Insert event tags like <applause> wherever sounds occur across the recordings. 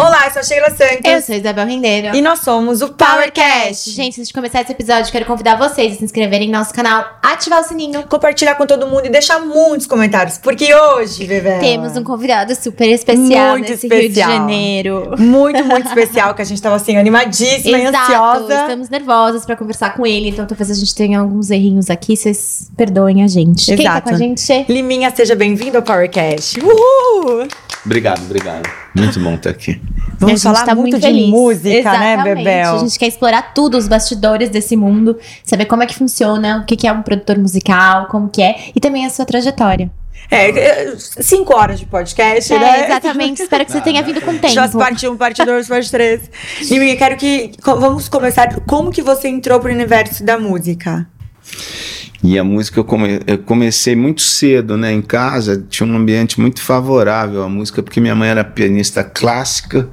Olá, eu sou a Sheila Santos. Eu sou a Isabel Rendeiro. E nós somos o PowerCast. Gente, antes de começar esse episódio, quero convidar vocês a se inscreverem no nosso canal, ativar o sininho. Compartilhar com todo mundo e deixar muitos comentários. Porque hoje, Bebê. Temos um convidado super especial Muito nesse especial. Rio de Janeiro. Muito, muito <laughs> especial, que a gente tava assim, animadíssima e Exato, ansiosa. estamos nervosas pra conversar com ele, então talvez a gente tenha alguns errinhos aqui, vocês perdoem a gente. Quem tá Exato. com a gente? Liminha, seja bem-vindo ao PowerCast. Uhul! Obrigado, obrigado. Muito bom estar aqui. A Vamos falar tá muito, muito de música, né, Exatamente. Bebel? A gente quer explorar tudo, os bastidores desse mundo, saber como é que funciona, o que que é um produtor musical, como que é, e também a sua trajetória. É, é, cinco horas de podcast, É, né? exatamente. Espero que você tenha vindo com tempo. Já parte 1, parte 2, parte 3. Liminha, quero que... Vamos começar. Como que você entrou pro universo da música? E a música eu, come- eu comecei muito cedo, né? Em casa tinha um ambiente muito favorável à música, porque minha mãe era pianista clássica,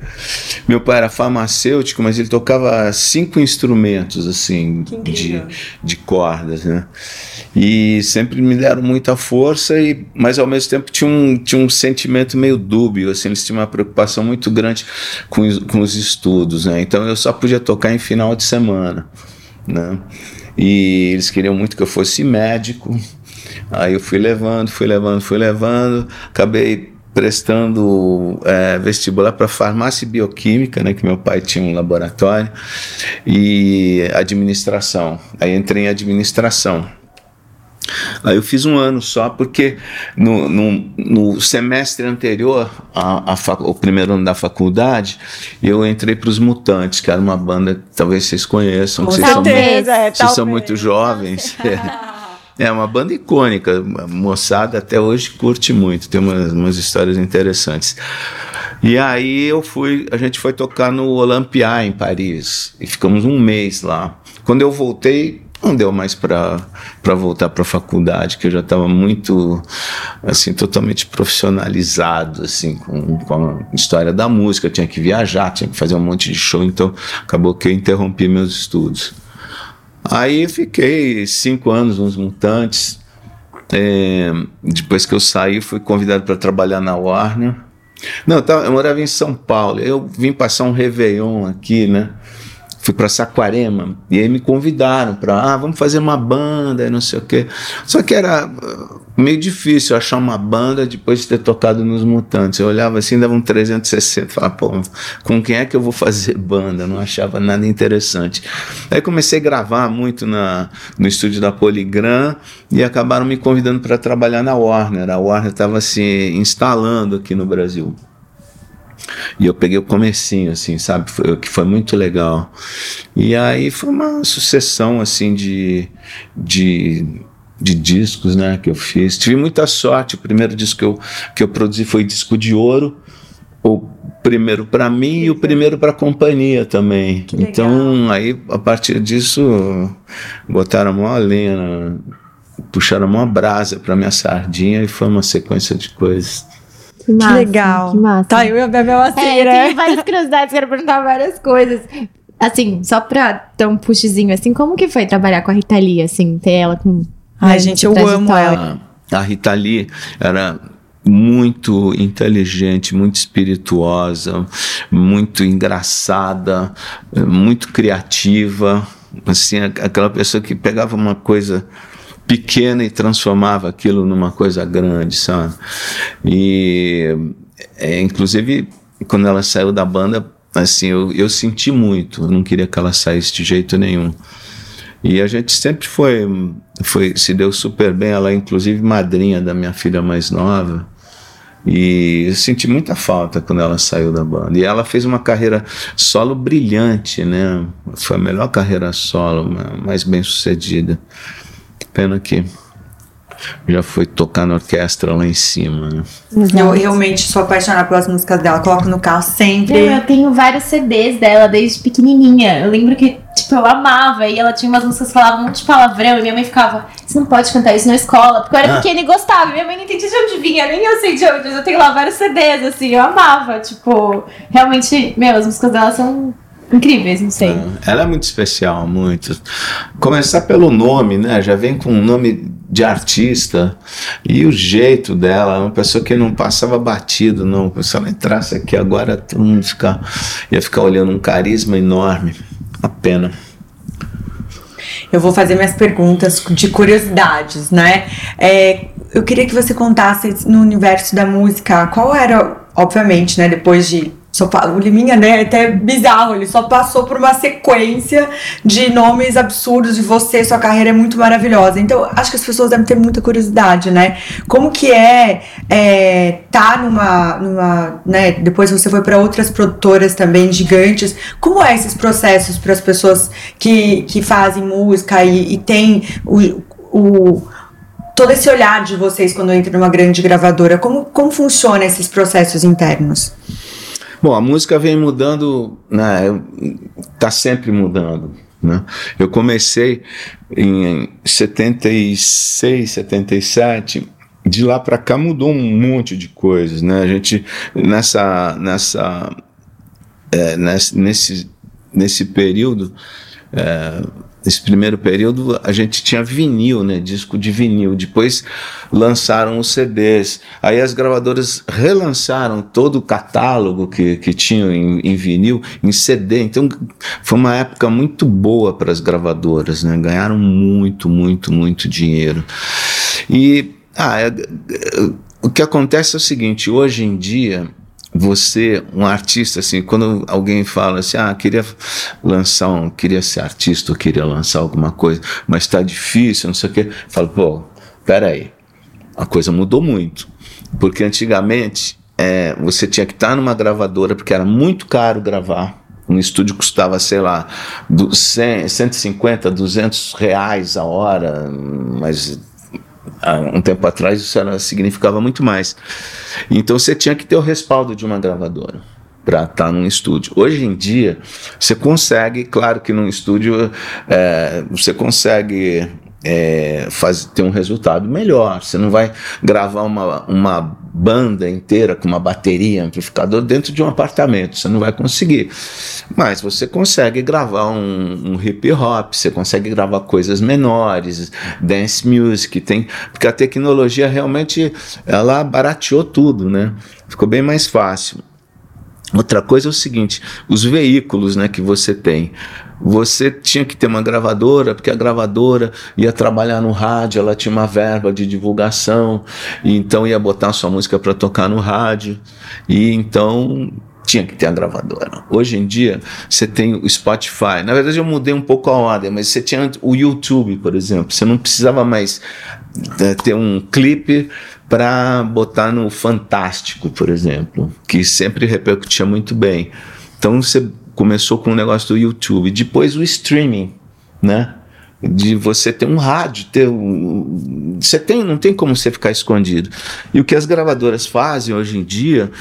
meu pai era farmacêutico, mas ele tocava cinco instrumentos, assim, de, de cordas, né? E sempre me deram muita força, e, mas ao mesmo tempo tinha um, tinha um sentimento meio dúbio, assim, eles tinham uma preocupação muito grande com, os- com os estudos, né? Então eu só podia tocar em final de semana, né? E eles queriam muito que eu fosse médico. Aí eu fui levando, fui levando, fui levando. Acabei prestando é, vestibular para farmácia e bioquímica, né, que meu pai tinha um laboratório, e administração. Aí entrei em administração. Aí eu fiz um ano só, porque no, no, no semestre anterior, a, a o primeiro ano da faculdade, eu entrei para os Mutantes, que era uma banda que talvez vocês conheçam, que vocês são, certeza. muito- é, vocês são muito jovens. <laughs> É uma banda icônica, moçada até hoje curte muito, tem umas, umas histórias interessantes. E aí eu fui, a gente foi tocar no Olympia em Paris e ficamos um mês lá. Quando eu voltei, não deu mais para voltar para a faculdade, que eu já estava muito, assim, totalmente profissionalizado, assim, com, com a história da música. Eu tinha que viajar, tinha que fazer um monte de show, então acabou que eu interrompi meus estudos. Aí fiquei cinco anos nos Mutantes. É, depois que eu saí, fui convidado para trabalhar na Warner. Não, eu, tava- eu morava em São Paulo. Eu vim passar um Réveillon aqui, né? Fui para Saquarema e aí me convidaram para, ah, vamos fazer uma banda e não sei o quê. Só que era uh, meio difícil achar uma banda depois de ter tocado nos Mutantes. Eu olhava assim, dava um 360, falava, pô, com quem é que eu vou fazer <laughs> banda? Não achava nada interessante. Aí comecei a gravar muito na, no estúdio da Poligram e acabaram me convidando para trabalhar na Warner. A Warner estava se instalando aqui no Brasil. E eu peguei o comecinho, assim, sabe? Foi, que foi muito legal. E aí foi uma sucessão, assim, de, de, de discos, né, que eu fiz. Tive muita sorte. O primeiro disco que eu, que eu produzi foi disco de ouro. O primeiro para mim e o primeiro para a companhia também. Que legal. Então, aí, a partir disso, botaram a maior lenha, puxaram a maior brasa para minha sardinha e foi uma sequência de coisas. Que, Que legal. Que massa. Tá, eu e a Bebel assim, É, eu né? tenho várias curiosidades, quero perguntar várias coisas. Assim, só pra dar um pushzinho, assim, como que foi trabalhar com a Rita Lee, assim, ter ela com... Ai, gente, eu amo ela. A, a Rita Lee era muito inteligente, muito espirituosa, muito engraçada, muito criativa, assim, aquela pessoa que pegava uma coisa pequena e transformava aquilo numa coisa grande, sabe? E é, inclusive quando ela saiu da banda, assim, eu, eu senti muito, eu não queria que ela saísse de jeito nenhum. E a gente sempre foi, foi, se deu super bem. Ela é inclusive madrinha da minha filha mais nova. E eu senti muita falta quando ela saiu da banda. E ela fez uma carreira solo brilhante, né? Foi a melhor carreira solo, ma- mais bem sucedida. Pena que já foi tocar na orquestra lá em cima, né? Eu realmente sou apaixonada pelas músicas dela. Coloco no carro sempre. Não, eu tenho vários CDs dela desde pequenininha. Eu lembro que, tipo, eu amava. E ela tinha umas músicas que falavam um monte de palavrão. E minha mãe ficava, você não pode cantar isso na escola. Porque eu era Ah. pequena e gostava. E minha mãe não entendia de onde vinha. Nem eu sei de onde. Mas eu tenho lá vários CDs, assim. Eu amava. Tipo, realmente, meu, as músicas dela são incríveis, não sei. Ela é muito especial, muito. Começar pelo nome, né? Já vem com um nome de artista e o jeito dela, uma pessoa que não passava batido, não. Se ela entrasse aqui agora, todo mundo ficar, ia ficar olhando um carisma enorme. A pena. Eu vou fazer minhas perguntas de curiosidades, né? É, eu queria que você contasse no universo da música qual era, obviamente, né? Depois de só, o Liminha, né, é até bizarro, ele só passou por uma sequência de nomes absurdos de você, sua carreira é muito maravilhosa. Então, acho que as pessoas devem ter muita curiosidade, né? Como que é, é tá numa, numa, né, depois você foi para outras produtoras também gigantes. Como é esses processos para as pessoas que, que fazem música e, e tem o, o todo esse olhar de vocês quando entra numa grande gravadora? Como, como funciona esses processos internos? Bom, a música vem mudando, né? Tá sempre mudando. Né? Eu comecei em 76, 77. De lá para cá mudou um monte de coisas, né? A gente nessa nessa é, nesse, nesse nesse período é, Nesse primeiro período, a gente tinha vinil, né? Disco de vinil. Depois lançaram os CDs. Aí as gravadoras relançaram todo o catálogo que, que tinham em, em vinil em CD. Então foi uma época muito boa para as gravadoras, né? Ganharam muito, muito, muito dinheiro. E ah, é, é, o que acontece é o seguinte: hoje em dia você, um artista, assim, quando alguém fala assim, ah, queria lançar um, queria ser artista, ou queria lançar alguma coisa, mas está difícil, não sei o quê, fala, pô, peraí, a coisa mudou muito, porque antigamente é, você tinha que estar tá numa gravadora, porque era muito caro gravar, um estúdio custava, sei lá, 100, 150, 200 reais a hora, mas um tempo atrás isso era, significava muito mais. Então você tinha que ter o respaldo de uma gravadora para estar tá num estúdio. Hoje em dia você consegue, claro que num estúdio é, você consegue é, faz, ter um resultado melhor. Você não vai gravar uma, uma banda inteira com uma bateria, amplificador dentro de um apartamento. Você não vai conseguir. Mas você consegue gravar um, um hip hop, você consegue gravar coisas menores, dance music, tem, porque a tecnologia realmente ela barateou tudo, né? Ficou bem mais fácil. Outra coisa é o seguinte, os veículos né, que você tem. Você tinha que ter uma gravadora, porque a gravadora ia trabalhar no rádio, ela tinha uma verba de divulgação, e então ia botar sua música para tocar no rádio. E então tinha que ter a gravadora. Hoje em dia, você tem o Spotify. Na verdade, eu mudei um pouco a ordem, mas você tinha o YouTube, por exemplo. Você não precisava mais é, ter um clipe para botar no Fantástico, por exemplo, que sempre repercutia muito bem. Então você começou com o negócio do YouTube, depois o streaming, né? De você ter um rádio, ter um, você tem, não tem como você ficar escondido. E o que as gravadoras fazem hoje em dia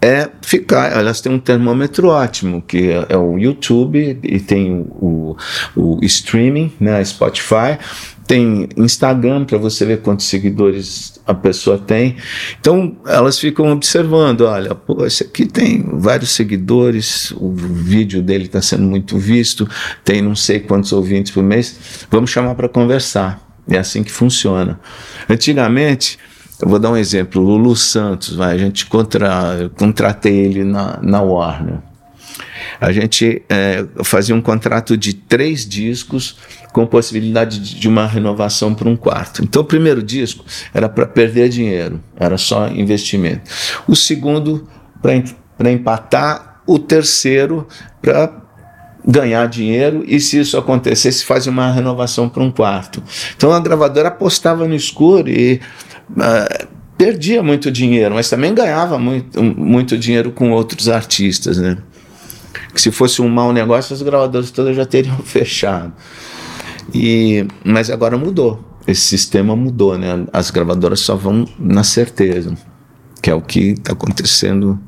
é ficar. Elas têm um termômetro ótimo, que é, é o YouTube e tem o, o, o streaming, né, Spotify, tem Instagram para você ver quantos seguidores a pessoa tem. Então elas ficam observando, olha, pô, esse aqui tem vários seguidores, o vídeo dele está sendo muito visto, tem não sei quantos ouvintes por mês, vamos chamar para conversar. É assim que funciona. Antigamente, eu vou dar um exemplo, Lulu Santos, vai, a gente contra, contratei ele na, na Warner. A gente é, fazia um contrato de três discos com possibilidade de uma renovação para um quarto. Então, o primeiro disco era para perder dinheiro, era só investimento. O segundo, para empatar. O terceiro, para ganhar dinheiro e se isso acontecesse fazia uma renovação para um quarto. Então a gravadora apostava no escuro e uh, perdia muito dinheiro, mas também ganhava muito, muito dinheiro com outros artistas, né? Que se fosse um mau negócio as gravadoras todas já teriam <laughs> fechado. E, mas agora mudou. Esse sistema mudou, né? As gravadoras só vão na certeza, que é o que está acontecendo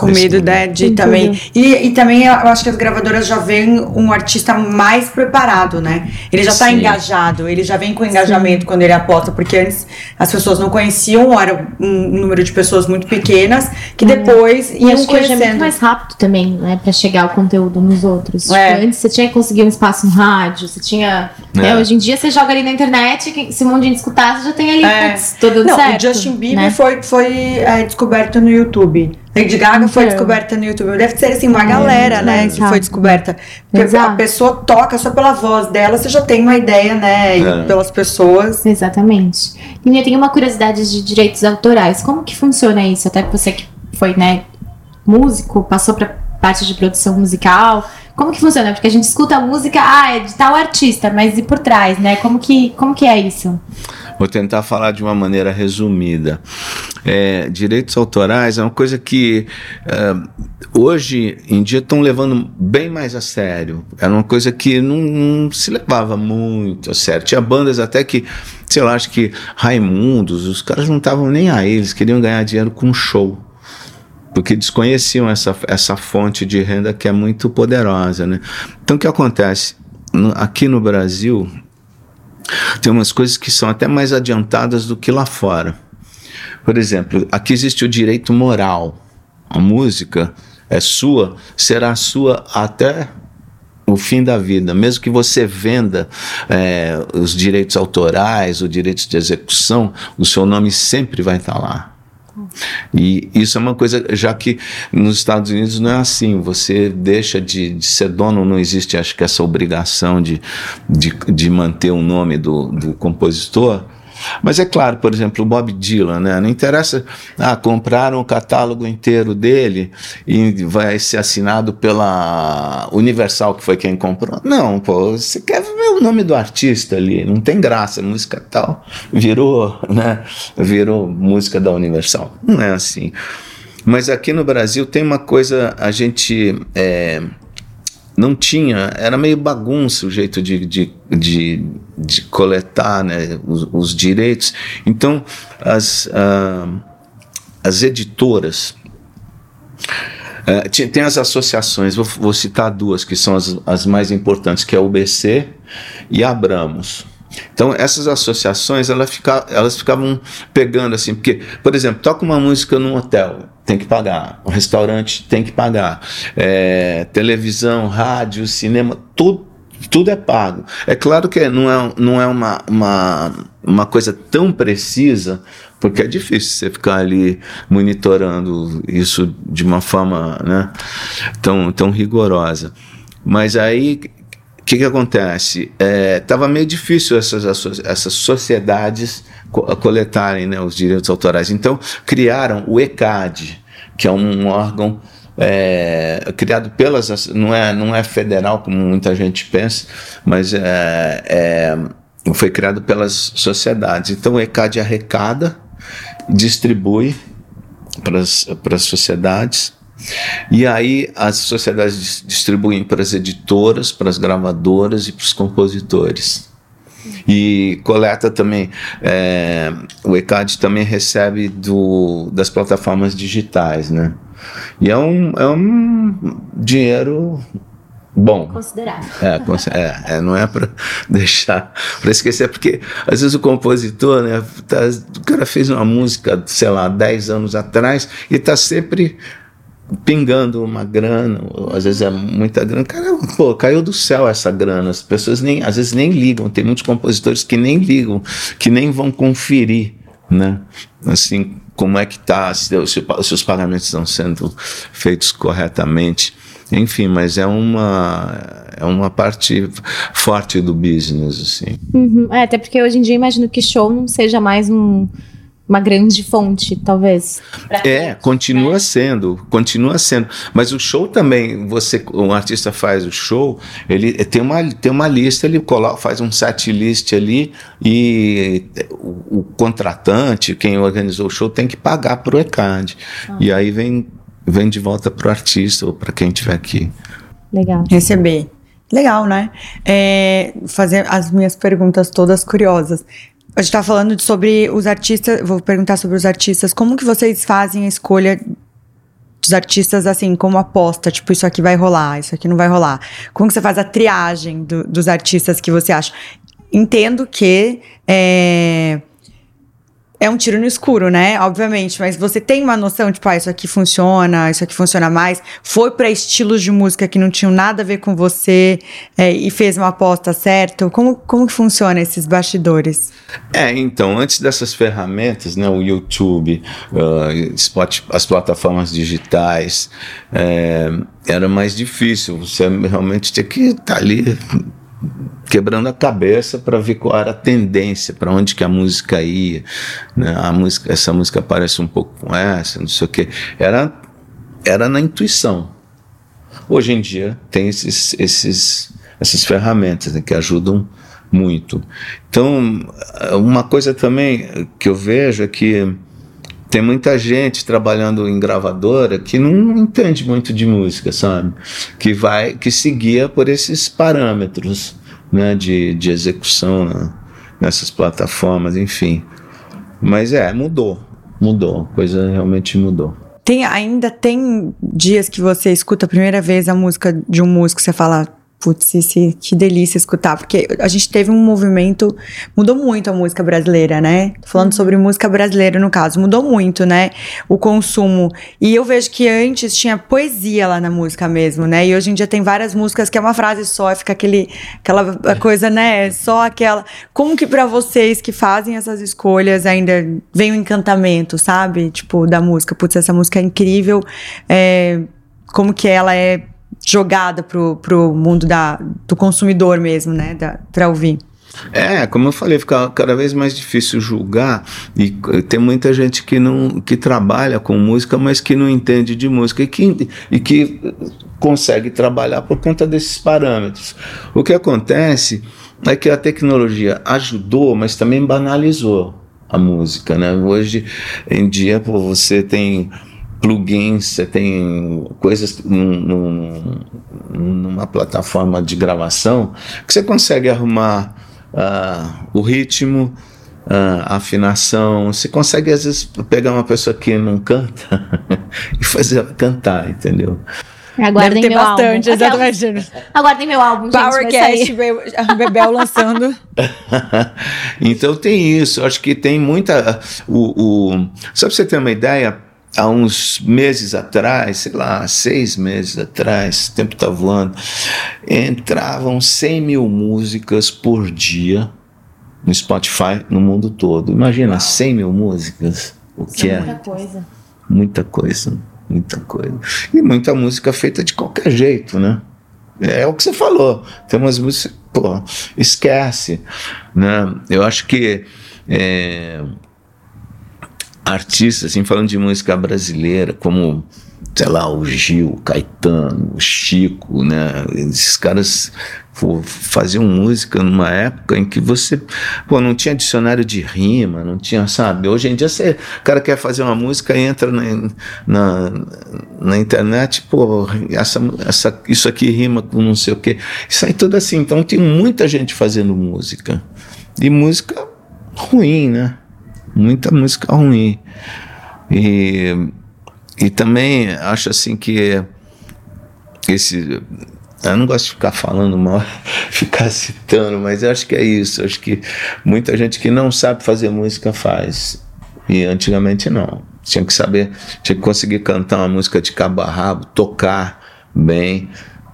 Com medo né, de Tem também. E, e também eu acho que as gravadoras já veem um artista mais preparado, né? Ele já tá Sim. engajado, ele já vem com engajamento quando ele aposta, porque antes as pessoas não conheciam, ou era um número de pessoas muito pequenas, que depois E iam acho que hoje é muito conhecendo. mais rápido também, né? Pra chegar o conteúdo nos outros. É. Tipo, antes você tinha que conseguir um espaço no rádio, você tinha. né, É. hoje em dia você joga ali na internet, se um monte de gente escutar, você já tem ali, É. tudo Não, certo. o Justin Bieber né? foi, foi é, descoberto no YouTube. Lady Gaga foi Então. descoberta no YouTube. Deve ser assim, uma galera, né, que exato. foi descoberta. Porque a Exato. pessoa toca só pela voz dela, você já tem uma ideia, né? E É. pelas pessoas. Exatamente. E eu tenho uma curiosidade de direitos autorais. Como que funciona isso? Até você que foi, né, músico, passou pra parte de produção musical. Como que funciona? Porque a gente escuta a música, ah, é de tal artista, mas e por trás, né? Como que, como que é isso? Vou tentar falar de uma maneira resumida. É, direitos autorais é uma coisa que é, hoje em dia estão levando bem mais a sério. Era uma coisa que não, não se levava muito a sério. Tinha bandas até que, sei lá, acho que Raimundos, os caras não estavam nem aí, eles queriam ganhar dinheiro com show. Porque desconheciam essa, essa fonte de renda que é muito poderosa. Né? Então o que acontece? No- aqui no Brasil, tem umas coisas que são até mais adiantadas do que lá fora. Por exemplo, aqui existe o direito moral. A música é sua, será sua até o fim da vida. Mesmo que você venda eh, os direitos autorais, os direitos de execução, o seu nome sempre vai estar lá. E isso é uma coisa, já que nos Estados Unidos não é assim, você deixa de, de ser dono, não existe, acho que essa obrigação de, de, de manter o nome do, do compositor. Mas é claro, por exemplo, o Bob Dylan, né? Não interessa, ah, compraram o catálogo inteiro dele e vai ser assinado pela Universal, que foi quem comprou. Não, pô, você quer ver o nome do artista ali, não tem graça, música tal, virou, né? Virou música da Universal. Não é assim. Mas aqui no Brasil tem uma coisa, a gente. é, não tinha, era meio bagunça o jeito de, de, de, de coletar né, os, os direitos. Então, as, ah, as editoras. ti- tem as associações, vou, vou citar duas que são as, as mais importantes, que é a UBC e a Abramos. Então, essas associações, elas, fica, elas ficavam pegando assim, porque, por exemplo, toca uma música num hotel, tem que pagar, um restaurante tem que pagar, é, televisão, rádio, cinema, tudo, tudo é pago. É claro que não é, não é uma, uma, uma coisa tão precisa, porque é difícil você ficar ali monitorando isso de uma forma né, tão, tão rigorosa. Mas aí que, que acontece? Estava meio difícil essas, essas sociedades co- coletarem né, os direitos autorais. Então, criaram o ECAD, que é um órgão é, criado pelas. Não é, não é federal, como muita gente pensa, mas é, é, foi criado pelas sociedades. Então, o ECAD arrecada, distribui para as sociedades. E aí as sociedades dis- distribuem para as editoras, para as gravadoras e para os compositores. E coleta também, é, o ECAD também recebe do, das plataformas digitais, né? E é um, é um dinheiro bom. Considerável. É, é, é, não é para <laughs> deixar para esquecer, porque às vezes o compositor, né, tá- o cara fez uma música, sei lá, 10 anos atrás e tá sempre pingando uma grana, às vezes é muita grana. Cara, pô, caiu do céu essa grana. As pessoas nem, às vezes nem ligam. Tem muitos compositores que nem ligam, que nem vão conferir, né? Assim, como é que tá, se, se, se os pagamentos estão sendo feitos corretamente. Enfim, mas é uma é uma parte forte do business, assim. Uhum. É, até porque hoje em dia imagino que show não seja mais um- uma grande fonte, talvez. É, continua sendo, continua sendo. Mas o show também, você, um artista faz o show, ele tem uma, tem uma lista, ele coloca, faz um set list ali e o, o contratante, quem organizou o show, tem que pagar para o ECAD. E aí vem, vem de volta para o artista ou para quem estiver aqui. Legal. Receber. Legal, né? É, fazer as minhas perguntas todas curiosas. A gente tá falando de- sobre os artistas, vou perguntar sobre os artistas. Como que vocês fazem a escolha dos artistas, assim, como aposta, tipo, isso aqui vai rolar, isso aqui não vai rolar? Como que você faz a triagem do, dos artistas que você acha? Entendo que é, é um tiro no escuro, né? Obviamente, mas você tem uma noção, tipo, ah, isso aqui funciona, isso aqui funciona mais. Foi para estilos de música que não tinham nada a ver com você é, e fez uma aposta certa. Como, como que funciona esses bastidores? É, então, antes dessas ferramentas, né, o YouTube, uh, as plataformas digitais, é, era mais difícil. Você realmente tinha que estar tá ali quebrando a cabeça para ver qual era a tendência, para onde que a música ia, né? A música, essa música parece um pouco com essa, não sei o que. Era era na intuição. Hoje em dia tem esses esses essas ferramentas né, que ajudam muito. Então, uma coisa também que eu vejo é que tem muita gente trabalhando em gravadora que não entende muito de música, sabe? Que vai, que seguia por esses parâmetros né, de, de execução né, nessas plataformas, enfim. Mas é, mudou, mudou, a coisa realmente mudou. Tem, ainda tem dias que você escuta a primeira vez a música de um músico, você fala, Putz, esse, que delícia escutar, porque a gente teve um movimento, mudou muito a música brasileira, né? Tô falando sobre música brasileira, no caso, mudou muito, né? O consumo. E eu vejo que antes tinha poesia lá na música mesmo, né? E hoje em dia tem várias músicas que é uma frase só, fica aquele, aquela coisa, né? Só aquela. Como que para vocês que fazem essas escolhas ainda vem o encantamento, sabe? Tipo, da música. Putz, essa música é incrível. É, como que ela é jogada pro, pro mundo da, do consumidor mesmo, né? Da, pra ouvir. É, como eu falei, fica cada vez mais difícil julgar e tem muita gente que não que trabalha com música, mas que não entende de música e que, e que consegue trabalhar por conta desses parâmetros. O que acontece é que a tecnologia ajudou, mas também banalizou a música, né? Hoje em dia, pô, você tem plugins, você tem coisas num, num, numa plataforma de gravação que você consegue arrumar uh, o ritmo, uh, a afinação. Você consegue, às vezes, pegar uma pessoa que não canta <laughs> e fazer ela cantar, entendeu? Aguardem meu bastante, álbum. exatamente. Aguardem meu álbum, gente. Powercast, Bebel lançando. <laughs> então tem isso. Acho que tem muita. O, o, só para você ter uma ideia, há uns meses atrás, sei lá, seis meses atrás, o tempo está voando, entravam 100 mil músicas por dia no Spotify no mundo todo. Imagina, 100 mil músicas. O que é? Muita coisa. Muita coisa, muita coisa. E muita música feita de qualquer jeito, né? É o que você falou. Tem umas músicas, pô, esquece. Né? Eu acho que. É, artistas, assim, falando de música brasileira, como, sei lá, o Gil, o Caetano, o Chico, né? Esses caras faziam música numa época em que você pô, não tinha dicionário de rima, não tinha, sabe? Hoje em dia você, o cara quer fazer uma música entra na, na, na internet, pô, essa, essa, isso aqui rima com não sei o quê. Isso aí tudo assim. Então tem muita gente fazendo música. E música ruim, né? Muita música ruim. E, e também acho assim que esse. Eu não gosto de ficar falando mal, <laughs> ficar citando, mas eu acho que é isso. Acho que muita gente que não sabe fazer música faz. E antigamente não. Tinha que saber, tinha que conseguir cantar uma música de cabo a rabo, tocar bem.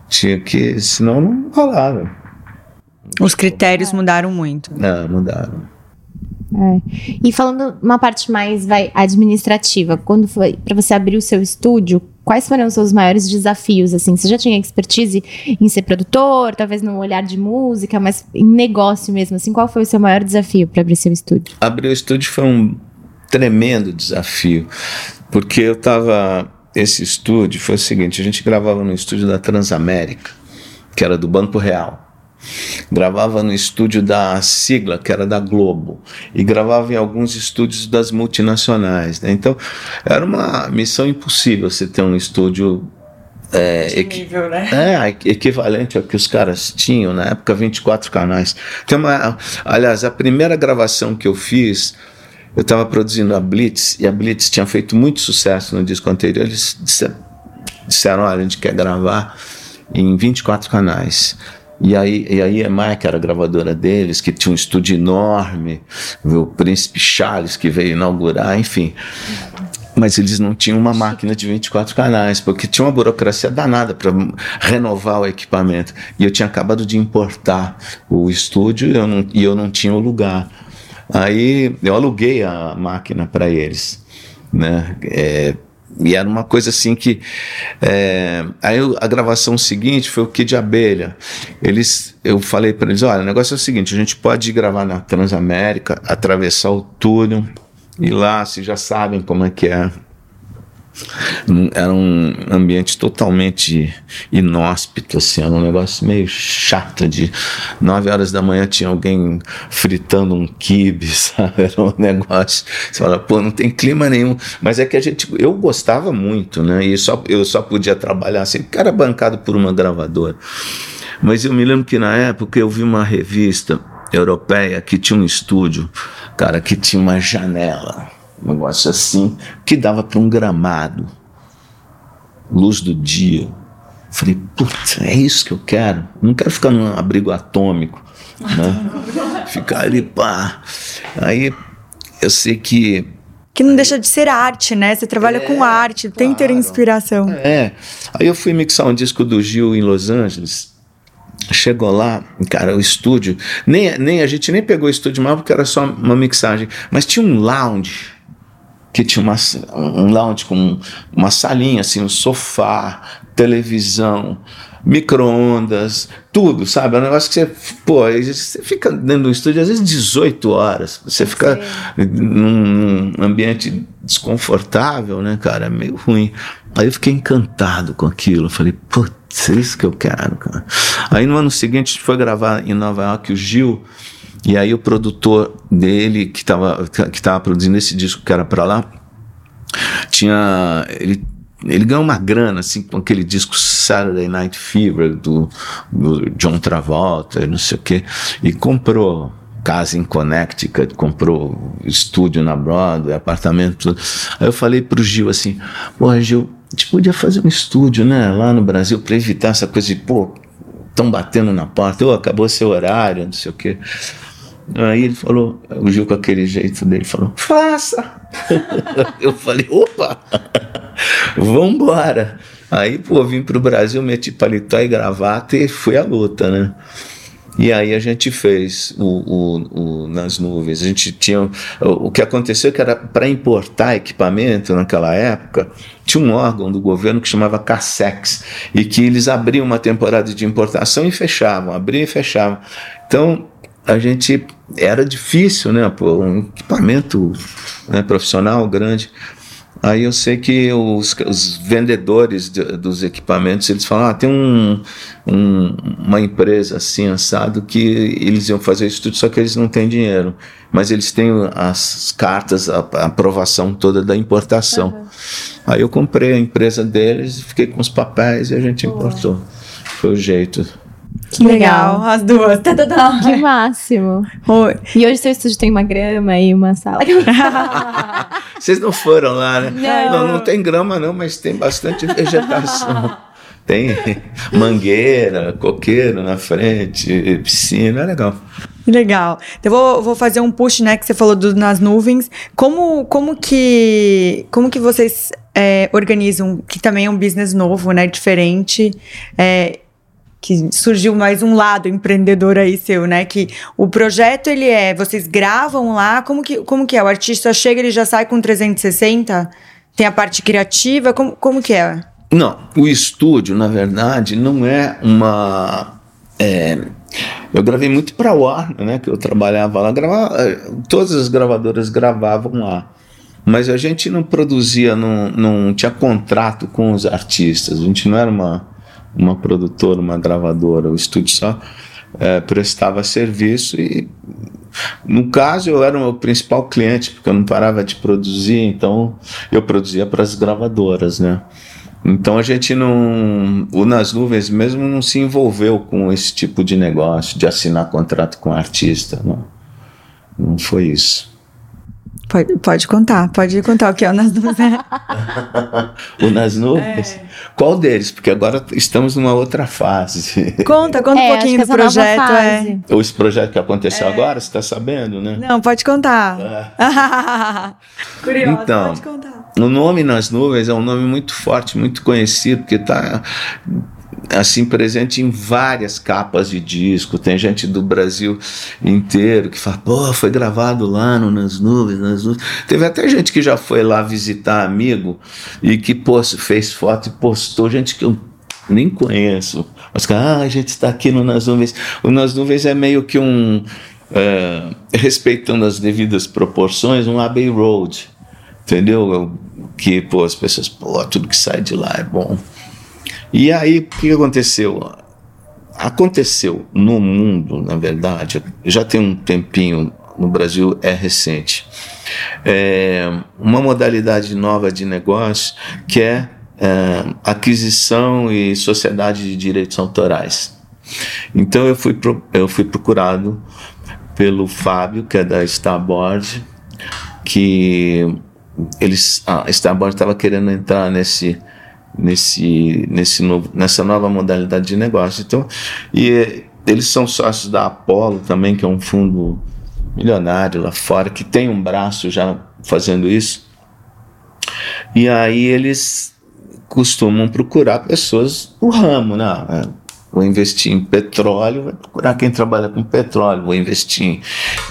Tinha que, senão não rolava. Os critérios mudaram muito. Não, mudaram. É. E falando uma parte mais vai, administrativa, quando foi para você abrir o seu estúdio, quais foram os seus maiores desafios? Assim, você já tinha expertise em ser produtor, talvez no olhar de música, mas em negócio mesmo, assim, qual foi o seu maior desafio para abrir seu estúdio? Abrir o estúdio foi um tremendo desafio, porque eu estava esse estúdio foi o seguinte, a gente gravava no estúdio da Transamérica, que era do Banco Real gravava no estúdio da Sigla, que era da Globo, e gravava em alguns estúdios das multinacionais. Né? Então, era uma missão impossível você ter um estúdio é, nível, né? é, equivalente ao que os caras tinham na época 24 canais. Tem uma, aliás, a primeira gravação que eu fiz eu estava produzindo a Blitz e a Blitz tinha feito muito sucesso no disco anterior. Eles disseram: olha, a gente quer gravar em 24 canais. E aí, e aí a Mike era a gravadora deles, que tinha um estúdio enorme, o Príncipe Charles que veio inaugurar, enfim. Mas eles não tinham uma máquina de 24 canais, porque tinha uma burocracia danada para renovar o equipamento. E eu tinha acabado de importar o estúdio eu não, e eu não tinha o lugar. Aí eu aluguei a máquina para eles. Né? É, e era uma coisa assim que. É, aí a gravação seguinte foi o que de abelha. Eles, eu falei para eles: olha, o negócio é o seguinte, a gente pode gravar na Transamérica, atravessar o túnel, ir lá, vocês já sabem como é que é era um ambiente totalmente inóspito, assim, era um negócio meio chato de 9 horas da manhã tinha alguém fritando um quibe, <laughs> sabe? Era um negócio. Você fala, pô, não tem clima nenhum. Mas é que a gente, eu gostava muito, né? E só, eu só podia trabalhar assim, porque era bancado por uma gravadora. Mas eu me lembro que na época eu vi uma revista europeia que tinha um estúdio, cara, que tinha uma janela um negócio assim, que dava para um gramado, luz do dia. Falei, putz, é isso que eu quero. Não quero ficar num abrigo atômico, né? <laughs> ficar ali, pá. Aí eu sei que que não deixa de ser arte, né? Você trabalha é, com arte, tem que ter inspiração. É. Aí eu fui mixar um disco do Gil em Los Angeles. Chegou lá, cara, o estúdio, nem, nem a gente nem pegou o estúdio mal porque era só uma mixagem, mas tinha um lounge que tinha uma, um lounge com uma salinha, assim, um sofá, televisão, micro-ondas, tudo, sabe? É um negócio que você, pô, você fica dentro do estúdio às vezes 18 horas, você fica num, num ambiente desconfortável, né, cara? É meio ruim. Aí eu fiquei encantado com aquilo, falei, putz, é isso que eu quero, cara. Aí no ano seguinte a gente foi gravar em Nova York, o Gil e aí o produtor dele, que estava que tava produzindo esse disco que era para lá, tinha. Ele, ele ganhou uma grana assim com aquele disco Saturday Night Fever do, do John Travolta, não sei o quê, e comprou casa em Connecticut, comprou estúdio na Broadway, apartamento. Aí eu falei pro Gil assim: pô, Gil, a gente podia fazer um estúdio, né, lá no Brasil, para evitar essa coisa de, pô, estão batendo na porta, oh, acabou seu horário, não sei o quê. Aí ele falou, o Gil com aquele jeito dele falou, faça! <laughs> eu falei, opa, vambora! Aí, pô, vim pro Brasil, meti paletó e gravata e fui à luta, né? E aí a gente fez o, o, o, nas nuvens. A gente tinha o, que aconteceu é que era para importar equipamento naquela época tinha um órgão do governo que chamava Cassex e que eles abriam uma temporada de importação e fechavam, abriam e fechavam. Então a gente era difícil, né? Pô, um equipamento né, profissional grande. Aí eu sei que os, os vendedores de, dos equipamentos eles falam: ah, tem um, um, uma empresa assim, assado, que eles iam fazer isso tudo, só que eles não têm dinheiro. Mas eles têm as cartas, a, a aprovação toda da importação. Uhum. Aí eu comprei a empresa deles, fiquei com os papéis e a gente importou. Foi o jeito. Que legal, as duas. Tá, tá, tá. Que máximo. Oi. E hoje seu estúdio tem uma grama e uma sala. <laughs> Vocês não foram lá, né? Não. não, não tem grama não, mas tem bastante vegetação. <laughs> tem mangueira, coqueiro na frente, piscina, é legal. Legal. Eu vou, vou fazer um push, né, que você falou do, nas nuvens. Como, como que como que vocês é, organizam, que também é um business novo, né, diferente, é, que surgiu mais um lado empreendedor aí seu, né? Que o projeto ele é, vocês gravam lá, como que, como que é? O artista chega, ele já sai com 360? Tem a parte criativa, como, como que é? Não, o estúdio, na verdade, não é uma. É, eu gravei muito para Warner, né? Que eu trabalhava lá, gravava, todas as gravadoras gravavam lá. Mas a gente não produzia, não, não tinha contrato com os artistas, a gente não era uma uma produtora, uma gravadora, o estúdio só é, prestava serviço e no caso eu era o meu principal cliente porque eu não parava de produzir, então eu produzia para as gravadoras, né? Então a gente não, o Nas Nuvens mesmo não se envolveu com esse tipo de negócio, de assinar contrato com artista, não, não foi isso. Pode, pode contar, pode contar o que é o Nas Nuvens. <laughs> o Nas Nuvens? É. Qual deles? Porque agora estamos numa outra fase. Conta, conta é, um pouquinho do projeto. É. Esse projeto que aconteceu é. agora, você está sabendo, né? Não, pode contar. É. <laughs> Curioso, então, pode contar. O nome Nas Nuvens é um nome muito forte, muito conhecido, porque está assim presente em várias capas de disco. Tem gente do Brasil inteiro que fala, pô, foi gravado lá no, nas nuvens, nas nuvens. Teve até gente que já foi lá visitar amigo e que post, fez foto e postou, gente que eu nem conheço. Mas ah, a gente está aqui no Nas Nuvens. O Nas Nuvens é meio que um, é, respeitando as devidas proporções, um Abbey Road. Entendeu? Que, pô, as pessoas, pô, tudo que sai de lá é bom. E aí, o que aconteceu? Aconteceu no mundo, na verdade, já tem um tempinho, no Brasil é recente, é uma modalidade nova de negócio que é, é aquisição e sociedade de direitos autorais. Então eu fui, pro, eu fui procurado pelo Fábio, que é da Starboard, que eles, a Starboard estava querendo entrar nesse nesse, nesse novo, nessa nova modalidade de negócio. Então, e eles são sócios da Apollo também, que é um fundo milionário lá fora, que tem um braço já fazendo isso. E aí eles costumam procurar pessoas do ramo, né? É, vou investir em petróleo, vai procurar quem trabalha com petróleo. Vou investir em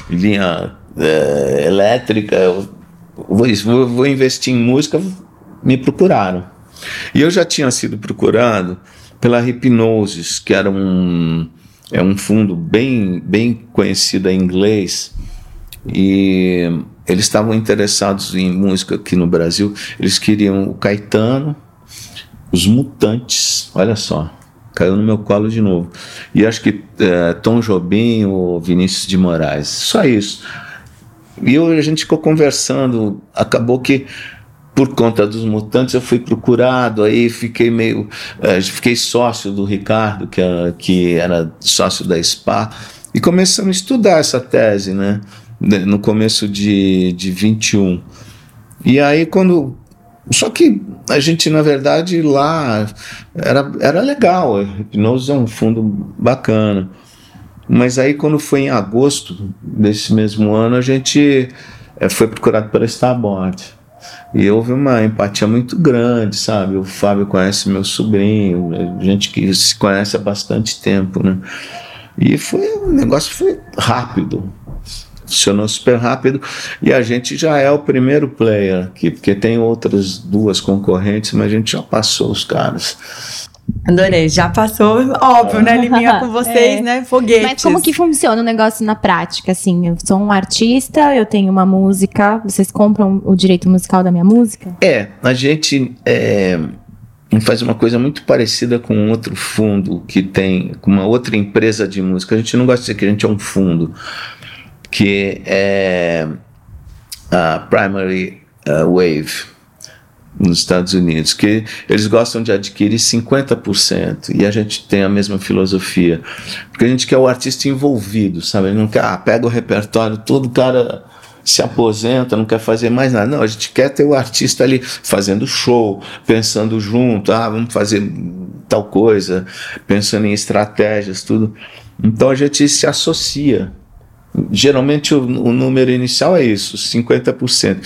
linha é, elétrica, vou, vou investir em música, me procuraram. E eu já tinha sido procurado pela Hipnosis, que era um, é um fundo bem, bem conhecido em inglês, e eles estavam interessados em música aqui no Brasil. Eles queriam o Caetano, os Mutantes, olha só, caiu no meu colo de novo. E acho que é, Tom Jobim ou Vinícius de Moraes, só isso. E eu, a gente ficou conversando, acabou que por conta dos mutantes eu fui procurado aí fiquei meio uh, fiquei sócio do Ricardo que, era, que era sócio da SPA e começamos a estudar essa tese né no começo de, de 21 e aí quando só que a gente na verdade lá era, era legal a hipnose é um fundo bacana. Mas aí quando foi em agosto desse mesmo ano a gente é, foi procurado pela Starboard e houve uma empatia muito grande, sabe? O Fábio conhece meu sobrinho, gente que se conhece há bastante tempo, né? E foi, o negócio foi rápido, funcionou super rápido e a gente já é o primeiro player aqui, porque tem outras duas concorrentes, mas a gente já passou os caras. Adorei, já passou, óbvio, né, Liminha, com <laughs> vocês, é. né, foguetes. Mas como que funciona o negócio na prática, assim? Eu sou um artista, eu tenho uma música, vocês compram o direito musical da minha música? É, a gente é, faz uma coisa muito parecida com outro fundo que tem, com uma outra empresa de música. A gente não gosta de dizer que a gente é um fundo, que é a Primary uh, Wave nos Estados Unidos, que eles gostam de adquirir 50% e a gente tem a mesma filosofia, porque a gente quer o artista envolvido, sabe? Ele não quer, ah, pega o repertório, todo cara se aposenta, não quer fazer mais nada. Não, a gente quer ter o artista ali fazendo show, pensando junto, ah, vamos fazer tal coisa, pensando em estratégias, tudo. Então a gente se associa Geralmente o, o, número inicial é isso, 50%.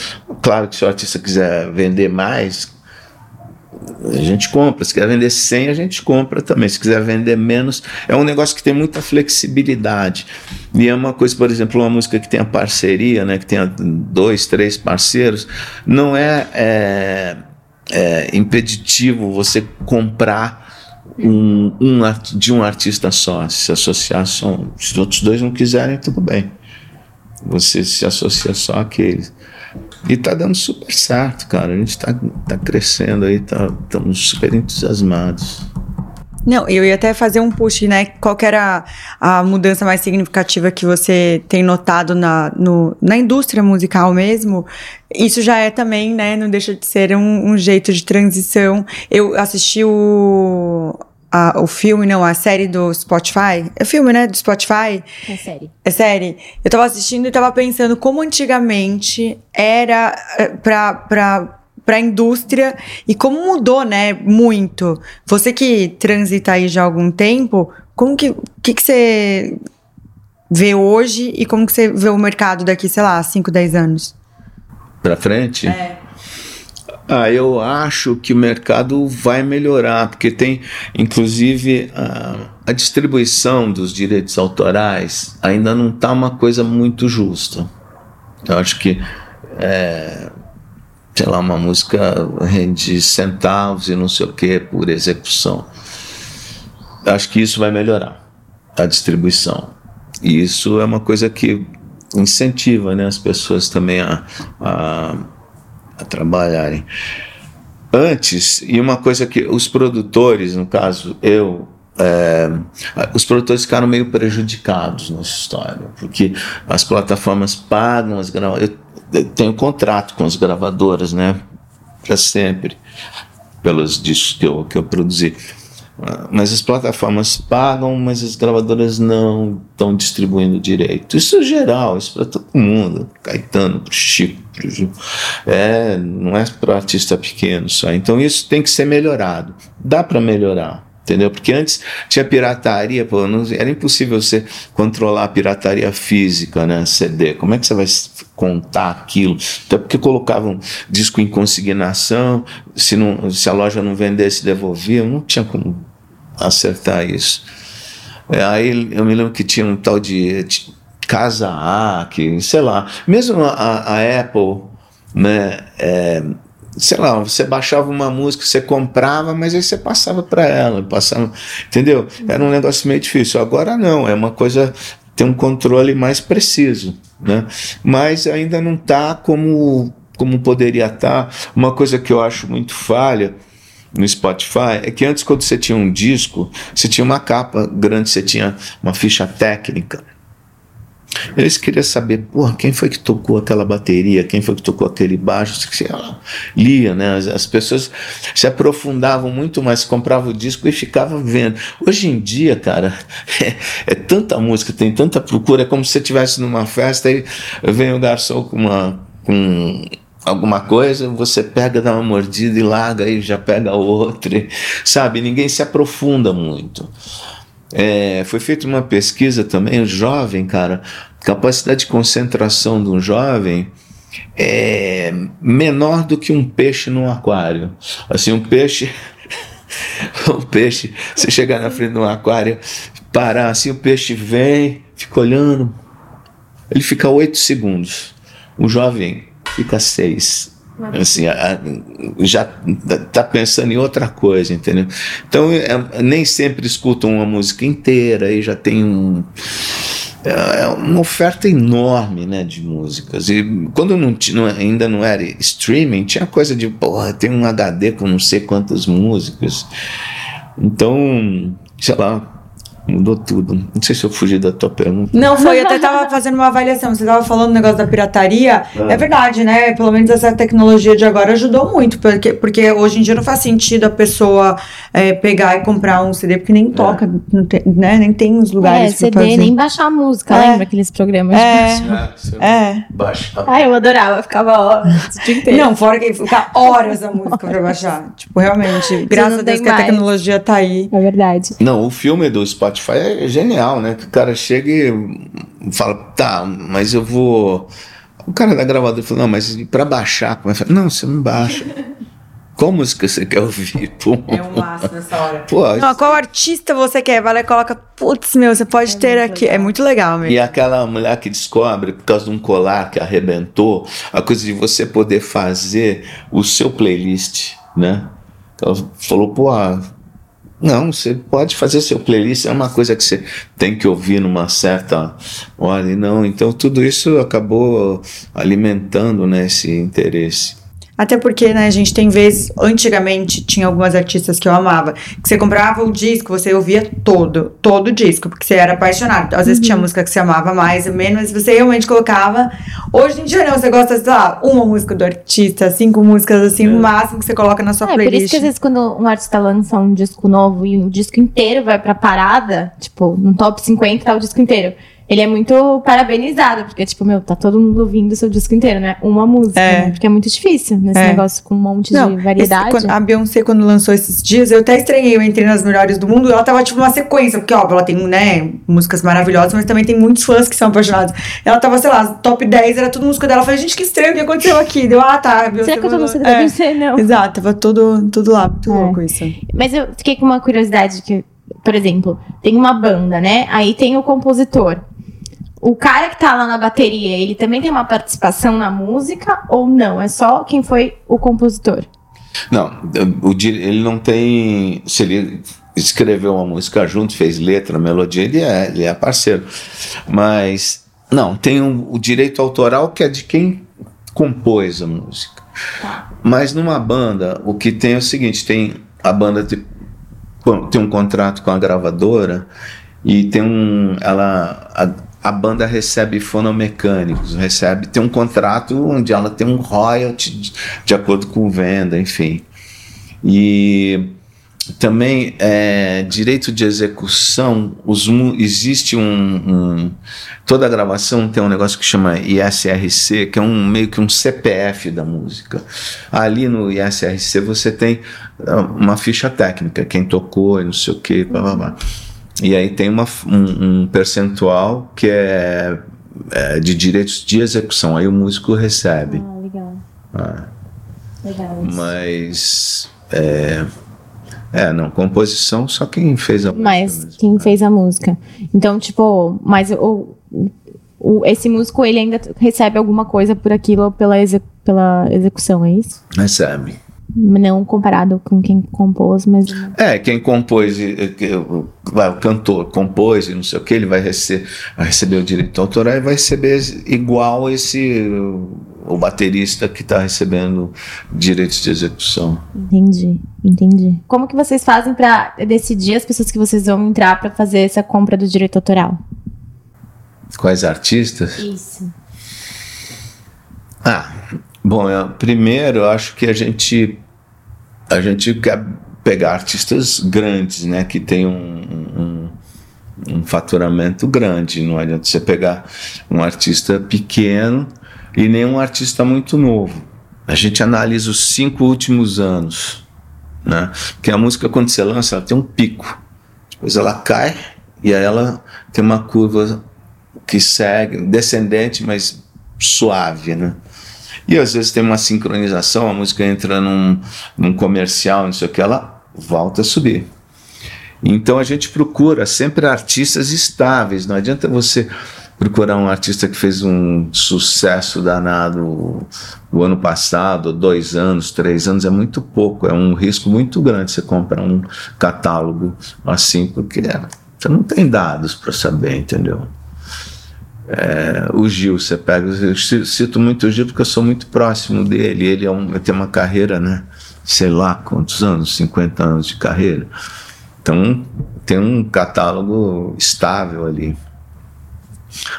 Claro que se o artista quiser vender mais, a gente compra. Se quiser vender 100, a gente compra também. Se quiser vender menos, é um negócio que tem muita flexibilidade. E é uma coisa, por exemplo, uma música que tenha parceria, né, que tenha dois, três parceiros, não é, é, é impeditivo você comprar um, um, de um artista só, se associar só. Se os outros dois não quiserem, tudo bem. Você se associa só àqueles. E tá dando super certo, cara. A gente tá, tá crescendo aí, tá, estamos super entusiasmados. Não, eu ia até fazer um push, né? Qual que era a, mudança mais significativa que você tem notado na, no, na indústria musical mesmo? Isso já é também, né? Não deixa de ser um, um jeito de transição. Eu assisti o a- o filme, não, a série do Spotify. É filme, né? Do Spotify. É série. É série. Eu tava assistindo e tava pensando como antigamente era eh, pra, pra, pra indústria e como mudou, né? Muito. Você que transita aí já há algum tempo, como que, que, que você vê hoje e como que você vê o mercado daqui, sei lá, 5, 10 anos? Pra frente? É. Ah, eu acho que o mercado vai melhorar, porque tem, inclusive, a, a distribuição dos direitos autorais ainda não está uma coisa muito justa. Eu acho que, é, sei lá, uma música rende centavos e não sei o que por execução. Eu acho que isso vai melhorar, a distribuição. E isso é uma coisa que incentiva né, as pessoas também a, a a trabalharem. Antes, e uma coisa que os produtores, no caso eu, é, os produtores ficaram meio prejudicados nessa história, porque as plataformas pagam as gravadoras. Eu tenho contrato com as gravadoras, né? Para sempre, pelos discos que eu, que eu produzi. Mas as plataformas pagam, mas as gravadoras não estão distribuindo direito. Isso é geral, isso para todo mundo. Caetano, pro Chico, pro Gil. É, não é para artista pequeno só. Então isso tem que ser melhorado. Dá para melhorar. Entendeu? Porque antes tinha pirataria, pô, não, era impossível você controlar a pirataria física, né? CD. Como é que você vai contar aquilo? Até porque colocavam disco em consignação, se, não, se a loja não vendesse, devolvia, não tinha como acertar isso. É, aí eu me lembro que tinha um tal de, de Casa A, que, sei lá, mesmo a, a Apple, né? É, sei lá, você baixava uma música, você comprava, mas aí você passava para ela, passava, entendeu? Era um negócio meio difícil. Agora não, é uma coisa tem um controle mais preciso, né? Mas ainda não está como como poderia estar. Tá. Uma coisa que eu acho muito falha no Spotify é que antes quando você tinha um disco, você tinha uma capa grande, você tinha uma ficha técnica. Eles queriam saber, porra, quem foi que tocou aquela bateria, quem foi que tocou aquele baixo, você lia, né? As, as, pessoas se aprofundavam muito mais, compravam o disco e ficavam vendo. Hoje em dia, cara, <laughs> é, é tanta música, tem tanta procura, é como se você estivesse numa festa e vem o garçom com uma. Com alguma coisa, você pega, dá uma mordida e larga e já pega outra, sabe? Ninguém se aprofunda muito. É, foi feita uma pesquisa também, o jovem, cara, capacidade de concentração de um jovem é menor do que um peixe num aquário. Assim, um peixe. <laughs> um peixe, você chegar na frente de um aquário, parar assim, o peixe vem, fica olhando, ele fica oito segundos. O jovem fica seis assim, já tá pensando em outra coisa, entendeu? Então, é, nem sempre escutam uma música inteira e já tem um é, é uma oferta enorme né, de músicas. E quando não, não, ainda não era streaming, tinha coisa de, porra, tem um HD com não sei quantas músicas. Então, sei lá, Mudou tudo. Não sei se eu fugi da tua pergunta. Não, foi. Eu até tava fazendo uma avaliação. Você tava falando do negócio da pirataria. É. é verdade, né? Pelo menos essa tecnologia de agora ajudou muito. Porque, porque hoje em dia não faz sentido a pessoa é, pegar e comprar um CD, porque nem é. toca, é. tem, né? Nem tem os lugares é, CD, fazer. nem baixar a música. É. Lembra aqueles programas é. de? É. Baixa. Ah, eu adorava. Ficava horas o dia inteiro. Não, fora que ficar horas a música pra baixar. tipo, realmente. Graças a Deus que a tecnologia tá aí. É verdade. Não, o filme do Spotify é genial, né? Que o cara chega e fala, tá, mas eu vou. O cara da gravadora falou, não, mas para baixar, como é que Não, você não baixa. <laughs> Qual música você quer ouvir? <laughs> Pô. É um máximo nessa hora. Pô, não, qual artista você quer? Vai lá e coloca, putz, meu, você pode é ter aqui. Legal. É muito legal mesmo. E aquela mulher que descobre, por causa de um colar que arrebentou, a coisa de você poder fazer o seu playlist, né? Ela falou, pô, não, você pode fazer seu playlist, é uma coisa que você tem que ouvir numa certa hora, e não. Então tudo isso acabou alimentando né, esse interesse. Até porque, né, a gente tem vezes, antigamente, tinha algumas artistas que eu amava, que você comprava o disco, você ouvia todo, todo o disco, porque você era apaixonado. Às vezes tinha Uhum. música que você amava mais ou menos, mas você realmente colocava. Hoje em dia não, você gosta, sei lá, uma música do artista, cinco músicas assim, no máximo que você coloca na sua É, por playlist. isso que às vezes quando um artista lança um disco novo e o disco inteiro vai pra parada, tipo, no top 50 tá o disco inteiro. Ele é muito parabenizado, porque, tipo, meu, tá todo mundo ouvindo o seu disco inteiro, né? Uma música, É. né? Porque é muito difícil nesse É. negócio com um monte Não, de variedade. esse- quando- a Beyoncé, quando lançou esses dias, eu até estranhei, eu entrei nas melhores do mundo, ela tava tipo uma sequência, porque, óbvio, ela tem, né, músicas maravilhosas, mas também tem muitos fãs que são apaixonados. Ela tava, sei lá, top 10, era tudo música dela. Eu falei, gente, que estranho, o que aconteceu aqui? Deu, ah, tá. a Beyoncé Será que eu tô mandou- CD da é, Beyoncé? Não. Exato, tava tudo, tudo lá, muito É. louco isso. Mas eu fiquei com uma curiosidade que, por exemplo, tem uma banda, né? Aí tem o compositor. O cara que tá lá na bateria, ele também tem uma participação na música ou não? É só quem foi o compositor? Não, o, ele não tem. Se ele escreveu uma música junto, fez letra, melodia, ele é, ele é parceiro. Mas, não, tem um- o direito autoral que é de quem compôs a música. Mas numa banda, o que tem é o seguinte: tem a banda te- tem um contrato com a gravadora e tem um. Ela. A, a banda recebe fonomecânicos, recebe, tem um contrato onde ela tem um royalty de, de acordo com venda, enfim. E também é, direito de execução, os, existe um, um- Toda a gravação tem um negócio que chama ISRC, que é um meio que um CPF da música. Ali no ISRC você tem ah, uma ficha técnica, quem tocou e não sei o que, blá blá blá. E aí tem uma, um, um percentual que é, é de direitos de execução, aí o músico recebe. Ah, legal. Ah, Legal. mas. É, é, não, composição só quem fez a música. Mas quem fez a música. Então, tipo, mas o, o- esse músico, ele ainda recebe alguma coisa por aquilo pela, exe- pela execução, é isso? Recebe. Não comparado com quem compôs, mas. É, quem compôs, o, cantor compôs e não sei o que, ele vai, receber vai receber o direito autoral e vai receber igual esse o, baterista que está recebendo direitos de execução. Entendi, entendi. Como que vocês fazem pra decidir as pessoas que vocês vão entrar pra fazer essa compra do direito autoral? Quais artistas? Isso. Ah, bom, eu- primeiro eu acho que a gente a gente quer pegar artistas grandes, né, que tem um, um, um faturamento grande. Não adianta você pegar um artista pequeno e nem um artista muito novo. A gente analisa os cinco últimos anos, né? Porque a música quando você lança, ela tem um pico, depois ela cai e aí ela tem uma curva que segue descendente, mas suave, né? E às vezes tem uma sincronização, a música entra num, num comercial, não sei o que, ela volta a subir. Então a gente procura sempre artistas estáveis, não adianta você procurar um artista que fez um sucesso danado o ano passado, dois anos, três anos, é muito pouco, é um risco muito grande você comprar um catálogo assim, porque você não tem dados para saber, entendeu? É, o Gil, você pega, eu ci- cito muito o Gil porque eu sou muito próximo dele, ele é um, tem uma carreira, né? Sei lá quantos anos, 50 anos de carreira. Então tem um catálogo estável ali.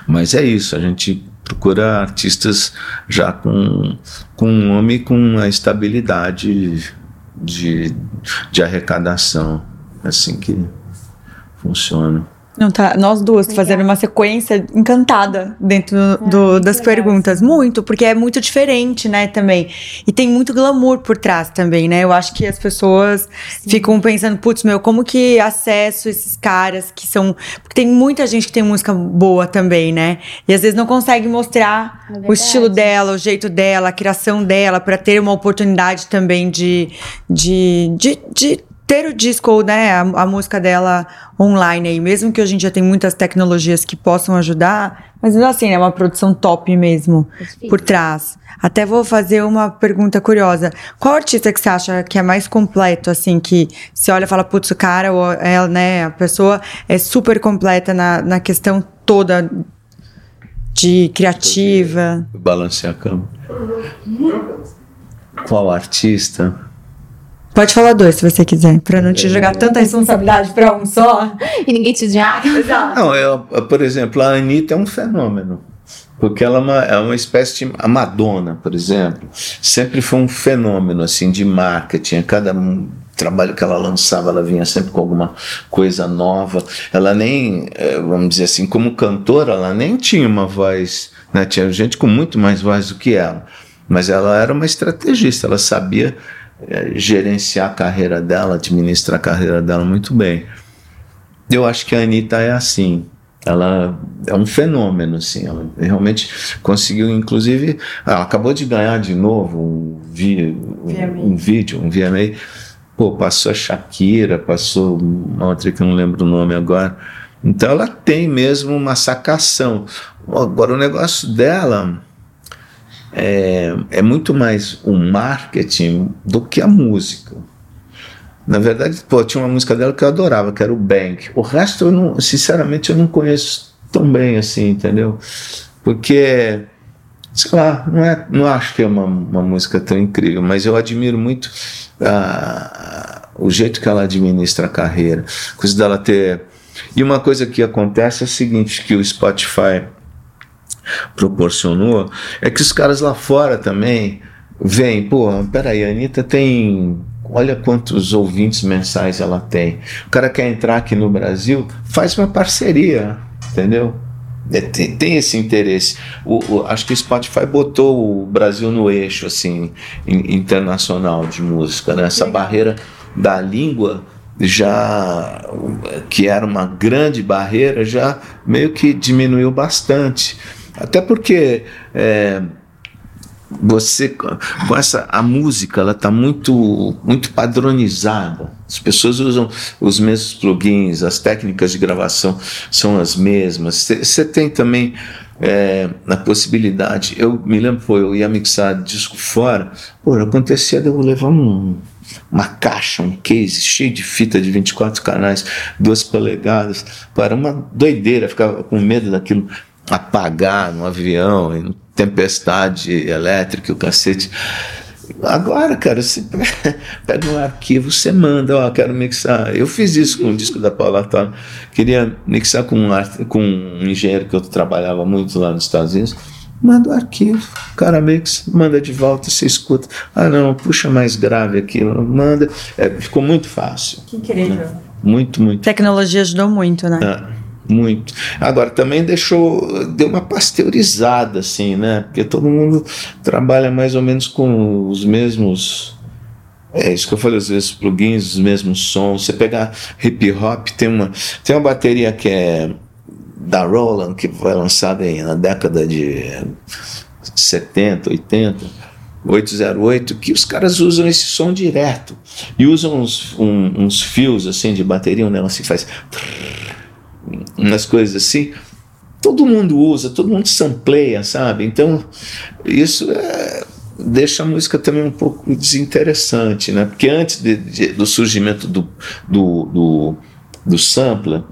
Mas é isso, a gente procura artistas já com, com um nome com a estabilidade de, de arrecadação. Assim que funciona. Não, tá, nós duas Legal. fazendo uma sequência encantada dentro do- do- muito das perguntas. Muito, porque é muito diferente, né, também. E tem muito glamour por trás também, né? Eu acho que as pessoas ficam pensando, putz, meu, como que acesso esses caras que são. Porque tem muita gente que tem música boa também, né? E às vezes não consegue mostrar É o estilo dela, o jeito dela, a criação dela, para ter uma oportunidade também de, de, de, de ter o disco ou né, a, a música dela online aí, mesmo que hoje em dia tem muitas tecnologias que possam ajudar, mas assim, é uma produção top mesmo por trás. Até vou fazer uma pergunta curiosa. Qual artista que você acha que é mais completo, assim, que você olha e fala, putz, o cara ou ela, né, a pessoa é super completa na, na questão toda de criativa. Balancear a cama. Qual artista? Pode falar dois se você quiser, para não te jogar tanta responsabilidade para um só. <laughs> E ninguém te. Exato. Não, eu, por exemplo, a Anitta é um fenômeno. Porque ela é uma, é uma espécie de. A Madonna, por exemplo, sempre foi um fenômeno assim de marketing. A cada trabalho que ela lançava, ela vinha sempre com alguma coisa nova. Ela nem, eh, vamos dizer assim, como cantora, ela nem tinha uma voz. Né? Tinha gente com muito mais voz do que ela. Mas ela era uma estrategista, ela sabia é, gerenciar a carreira dela, administrar a carreira dela muito bem. Eu acho que a Anitta é assim. Ela é um fenômeno, assim, ela realmente conseguiu, inclusive, ela acabou de ganhar de novo um, vi, um, um vídeo, um VMA, pô, passou a Shakira, passou uma outra que eu não lembro o nome agora, então ela tem mesmo uma sacação. Agora o negócio dela é, é muito mais o marketing do que a música. Na verdade, pô, tinha uma música dela que eu adorava, que era o Bank. O resto, eu não, sinceramente, eu não conheço tão bem assim, entendeu? Porque, sei lá, não, é, não acho que é uma, uma música tão incrível, mas eu admiro muito ah, o jeito que ela administra a carreira, coisa dela ter. E uma coisa que acontece é o seguinte: que o Spotify proporcionou é que os caras lá fora também vêm, pô, peraí, a Anitta tem Olha quantos ouvintes mensais ela tem. O cara quer entrar aqui no Brasil, faz uma parceria, entendeu? É, tem, tem, esse interesse. O, o, acho que o Spotify botou o Brasil no eixo assim internacional de música. Né? Essa barreira da língua já que era uma grande barreira já meio que diminuiu bastante. Até porque é, você com essa a música ela está muito muito padronizada as pessoas usam os mesmos plugins as técnicas de gravação são as mesmas você tem também é, a possibilidade eu me lembro pô, eu ia mixar disco fora pô acontecia de eu levar um, uma caixa, um case cheio de fita de 24 canais, duas polegadas. Pô, era uma doideira, ficava com medo daquilo apagar no avião, tempestade elétrica, o cacete. Agora, cara, você <laughs> pega um arquivo, você manda, ó, quero mixar. Eu fiz isso com o disco da Paula Tona. Queria mixar com um, com um engenheiro que eu trabalhava muito lá nos Estados Unidos. Manda o arquivo, o cara mixa, manda de volta, você escuta. Ah, não, puxa mais grave aquilo, manda. É, ficou muito fácil. Que incrível. Né? Muito, muito. Tecnologia ajudou muito, né? É. Muito. Agora, também deixou, deu uma pasteurizada, assim, né? Porque todo mundo trabalha mais ou menos com os mesmos. É isso que eu falei, os mesmos plugins, os mesmos sons. Você pegar hip hop, tem uma, tem uma bateria que é da Roland, que foi lançada aí na década de 70, 80. 808, que os caras usam esse som direto e usam uns, um, uns fios assim de bateria, onde ela se faz umas coisas assim, todo mundo usa, todo mundo sampleia, sabe? Então, isso é, deixa a música também um pouco desinteressante, né? Porque antes de, de, do surgimento do, do, do, do sampler,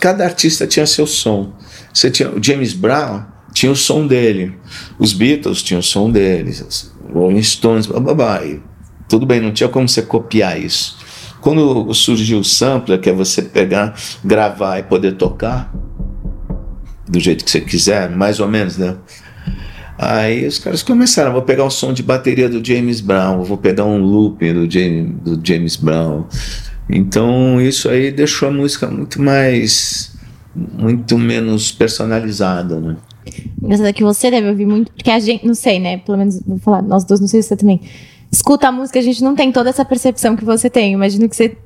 cada artista tinha seu som. Você tinha o James Brown, tinha o som dele, os Beatles tinham o som deles, os Rolling Stones, blá. E tudo bem, não tinha como você copiar isso. Quando surgiu o sampler, que é você pegar, gravar e poder tocar do jeito que você quiser, mais ou menos, né? Aí os caras começaram, vou pegar o som de bateria do James Brown, vou pegar um loop do James, do James Brown. Então isso aí deixou a música muito mais, muito menos personalizada, né? Engraçado que você deve ouvir muito, porque a gente, não sei, né? Pelo menos vou falar, nós dois, não sei se você também escuta a música, a gente não tem toda essa percepção que você tem. Imagino que você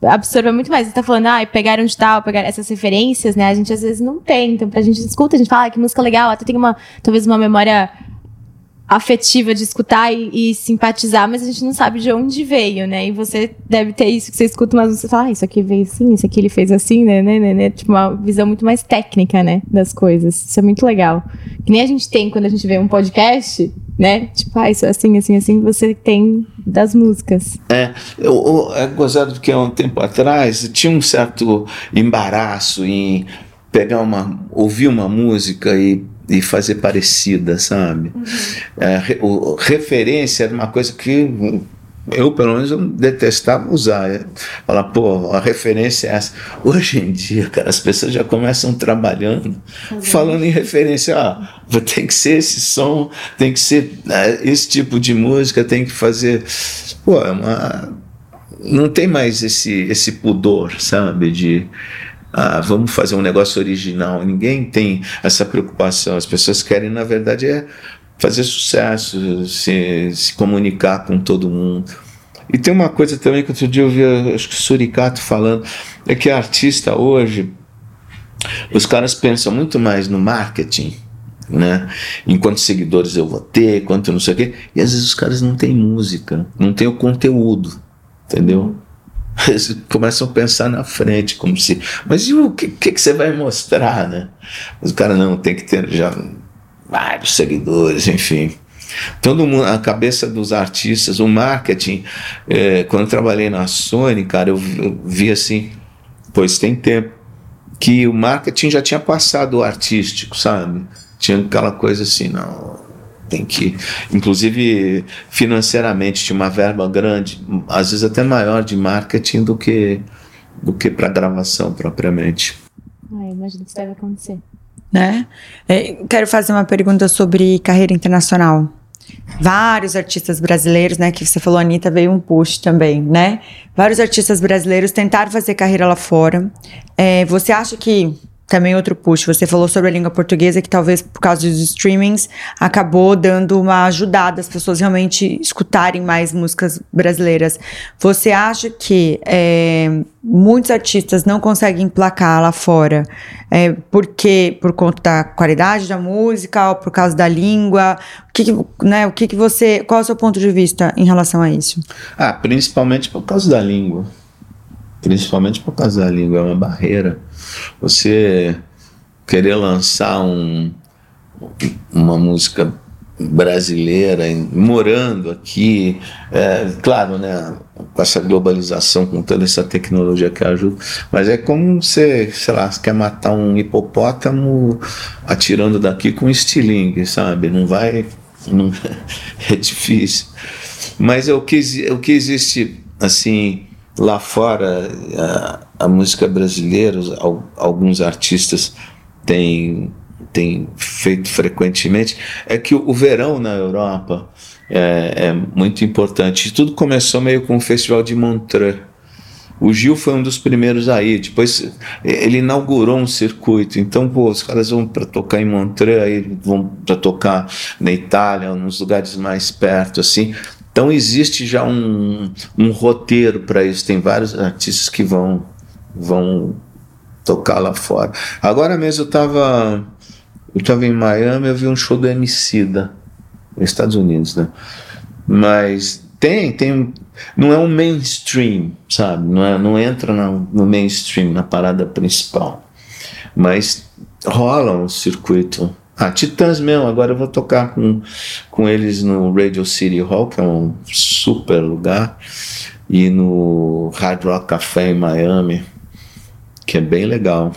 absorva muito mais. Você tá falando, ah, pegaram de tal, pegaram essas referências, né? A gente às vezes não tem. Então, pra gente escuta, a gente fala, ah, que música legal, até tem uma, talvez uma memória afetiva de escutar e, e, simpatizar, mas a gente não sabe de onde veio, né? E você deve ter isso que você escuta mas você fala, ah, isso aqui veio assim, isso aqui ele fez assim, né, né, né, né? Tipo, uma visão muito mais técnica, né, das coisas. Isso é muito legal. Que nem a gente tem quando a gente vê um podcast, né? Tipo, ah, isso é assim, assim, assim, você tem das músicas. É, eu, eu, é gozado que há um tempo atrás tinha um certo embaraço em pegar uma, ouvir uma música e e fazer parecida, sabe? Uhum. É, o, referência era uma coisa que eu, pelo menos, eu detestava usar. É, falar, pô, a referência é essa. Hoje em dia, cara, as pessoas já começam trabalhando, uhum. falando em referência. Ah, tem que ser esse som, tem que ser né, esse tipo de música, tem que fazer. Pô, é uma. Não tem mais esse, esse pudor, sabe? De. Ah, vamos fazer um negócio original. Ninguém tem essa preocupação. As pessoas querem, na verdade, é fazer sucesso, se, se comunicar com todo mundo. E tem uma coisa também que outro dia eu vi, acho que o Suricato falando, é que artista hoje, os caras pensam muito mais no marketing, né? Em quantos seguidores eu vou ter, quanto não sei o quê. E às vezes os caras não têm música, não têm o conteúdo, entendeu? <laughs> Eles começam a pensar na frente, como se. Mas e o que, que, que você vai mostrar, né? Os caras não tem que ter já vários seguidores, enfim. Todo mundo, a cabeça dos artistas, o marketing. É, quando trabalhei na Sony, cara, eu, eu vi assim, pois tem tempo que o marketing já tinha passado o artístico, sabe? Tinha aquela coisa assim, não, tem que, inclusive financeiramente tinha uma verba grande, às vezes até maior de marketing do que do que para gravação propriamente. Ah, imagino que isso deve acontecer né? É, quero fazer uma pergunta sobre carreira internacional. Vários artistas brasileiros, né? Que você falou, Anitta, veio um push também, né? Vários artistas brasileiros tentaram fazer carreira lá fora. É, você acha que também outro push. Você falou sobre a língua portuguesa, que talvez por causa dos streamings acabou dando uma ajudada as pessoas realmente escutarem mais músicas brasileiras. Você acha que é, muitos artistas não conseguem emplacar lá fora é, porque por conta da qualidade da música ou por causa da língua? O que, que né, o que, que você. Qual é o seu ponto de vista em relação a isso? Ah, principalmente por causa da língua. Principalmente por causa da língua, é uma barreira você querer lançar um, uma música brasileira, morando aqui, é, claro, né, com essa globalização, com toda essa tecnologia que ajuda, mas é como você, sei lá, quer matar um hipopótamo atirando daqui com estilingue, sabe? Não vai, não, <laughs> é difícil. Mas é o que, o que existe, assim, lá fora, a, a música brasileira, alguns artistas têm, têm feito frequentemente, é que o, verão na Europa é, é, muito importante. Tudo começou meio com o Festival de Montreux. O Gil foi um dos primeiros aí. Depois ele inaugurou um circuito. Então, pô, os caras vão para tocar em Montreux, aí vão para tocar na Itália, nos lugares mais perto, assim. Então existe já um, um roteiro para isso. Tem vários artistas que vão vão tocar lá fora. Agora mesmo eu estava eu tava em Miami, eu vi um show do Emicida nos Estados Unidos, né? Mas tem, tem, não é um mainstream, sabe? Não, é, não entra no, no mainstream, na parada principal. Mas rola um circuito ah, Titãs mesmo, agora eu vou tocar com, com eles no Radio City Hall, que é um super lugar, e no Hard Rock Café em Miami, que é bem legal.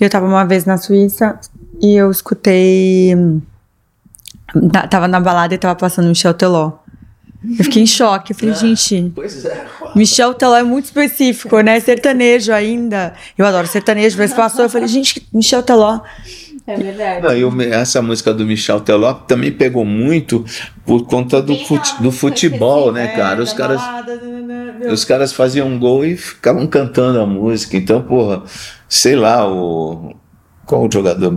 Eu tava uma vez na Suíça e eu escutei. Tava na balada e tava passando Michel Teló. Eu fiquei em choque. Eu falei, ah, gente. Pois é. Michel Teló é muito específico, né? Sertanejo ainda. Eu adoro sertanejo, mas passou. Eu falei, gente, Michel Teló. É verdade. Não, eu, essa música do Michel Teló também pegou muito por conta do, fute, do futebol, né, cara? Os caras, os caras faziam um gol e ficavam cantando a música. Então, porra, sei lá, o, qual o jogador?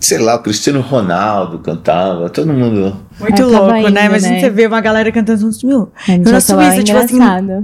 Sei lá, o Cristiano Ronaldo cantava, todo mundo. Muito louco, indo, né? Mas né? você vê uma galera cantando mil. É, na Suíça, tipo assim,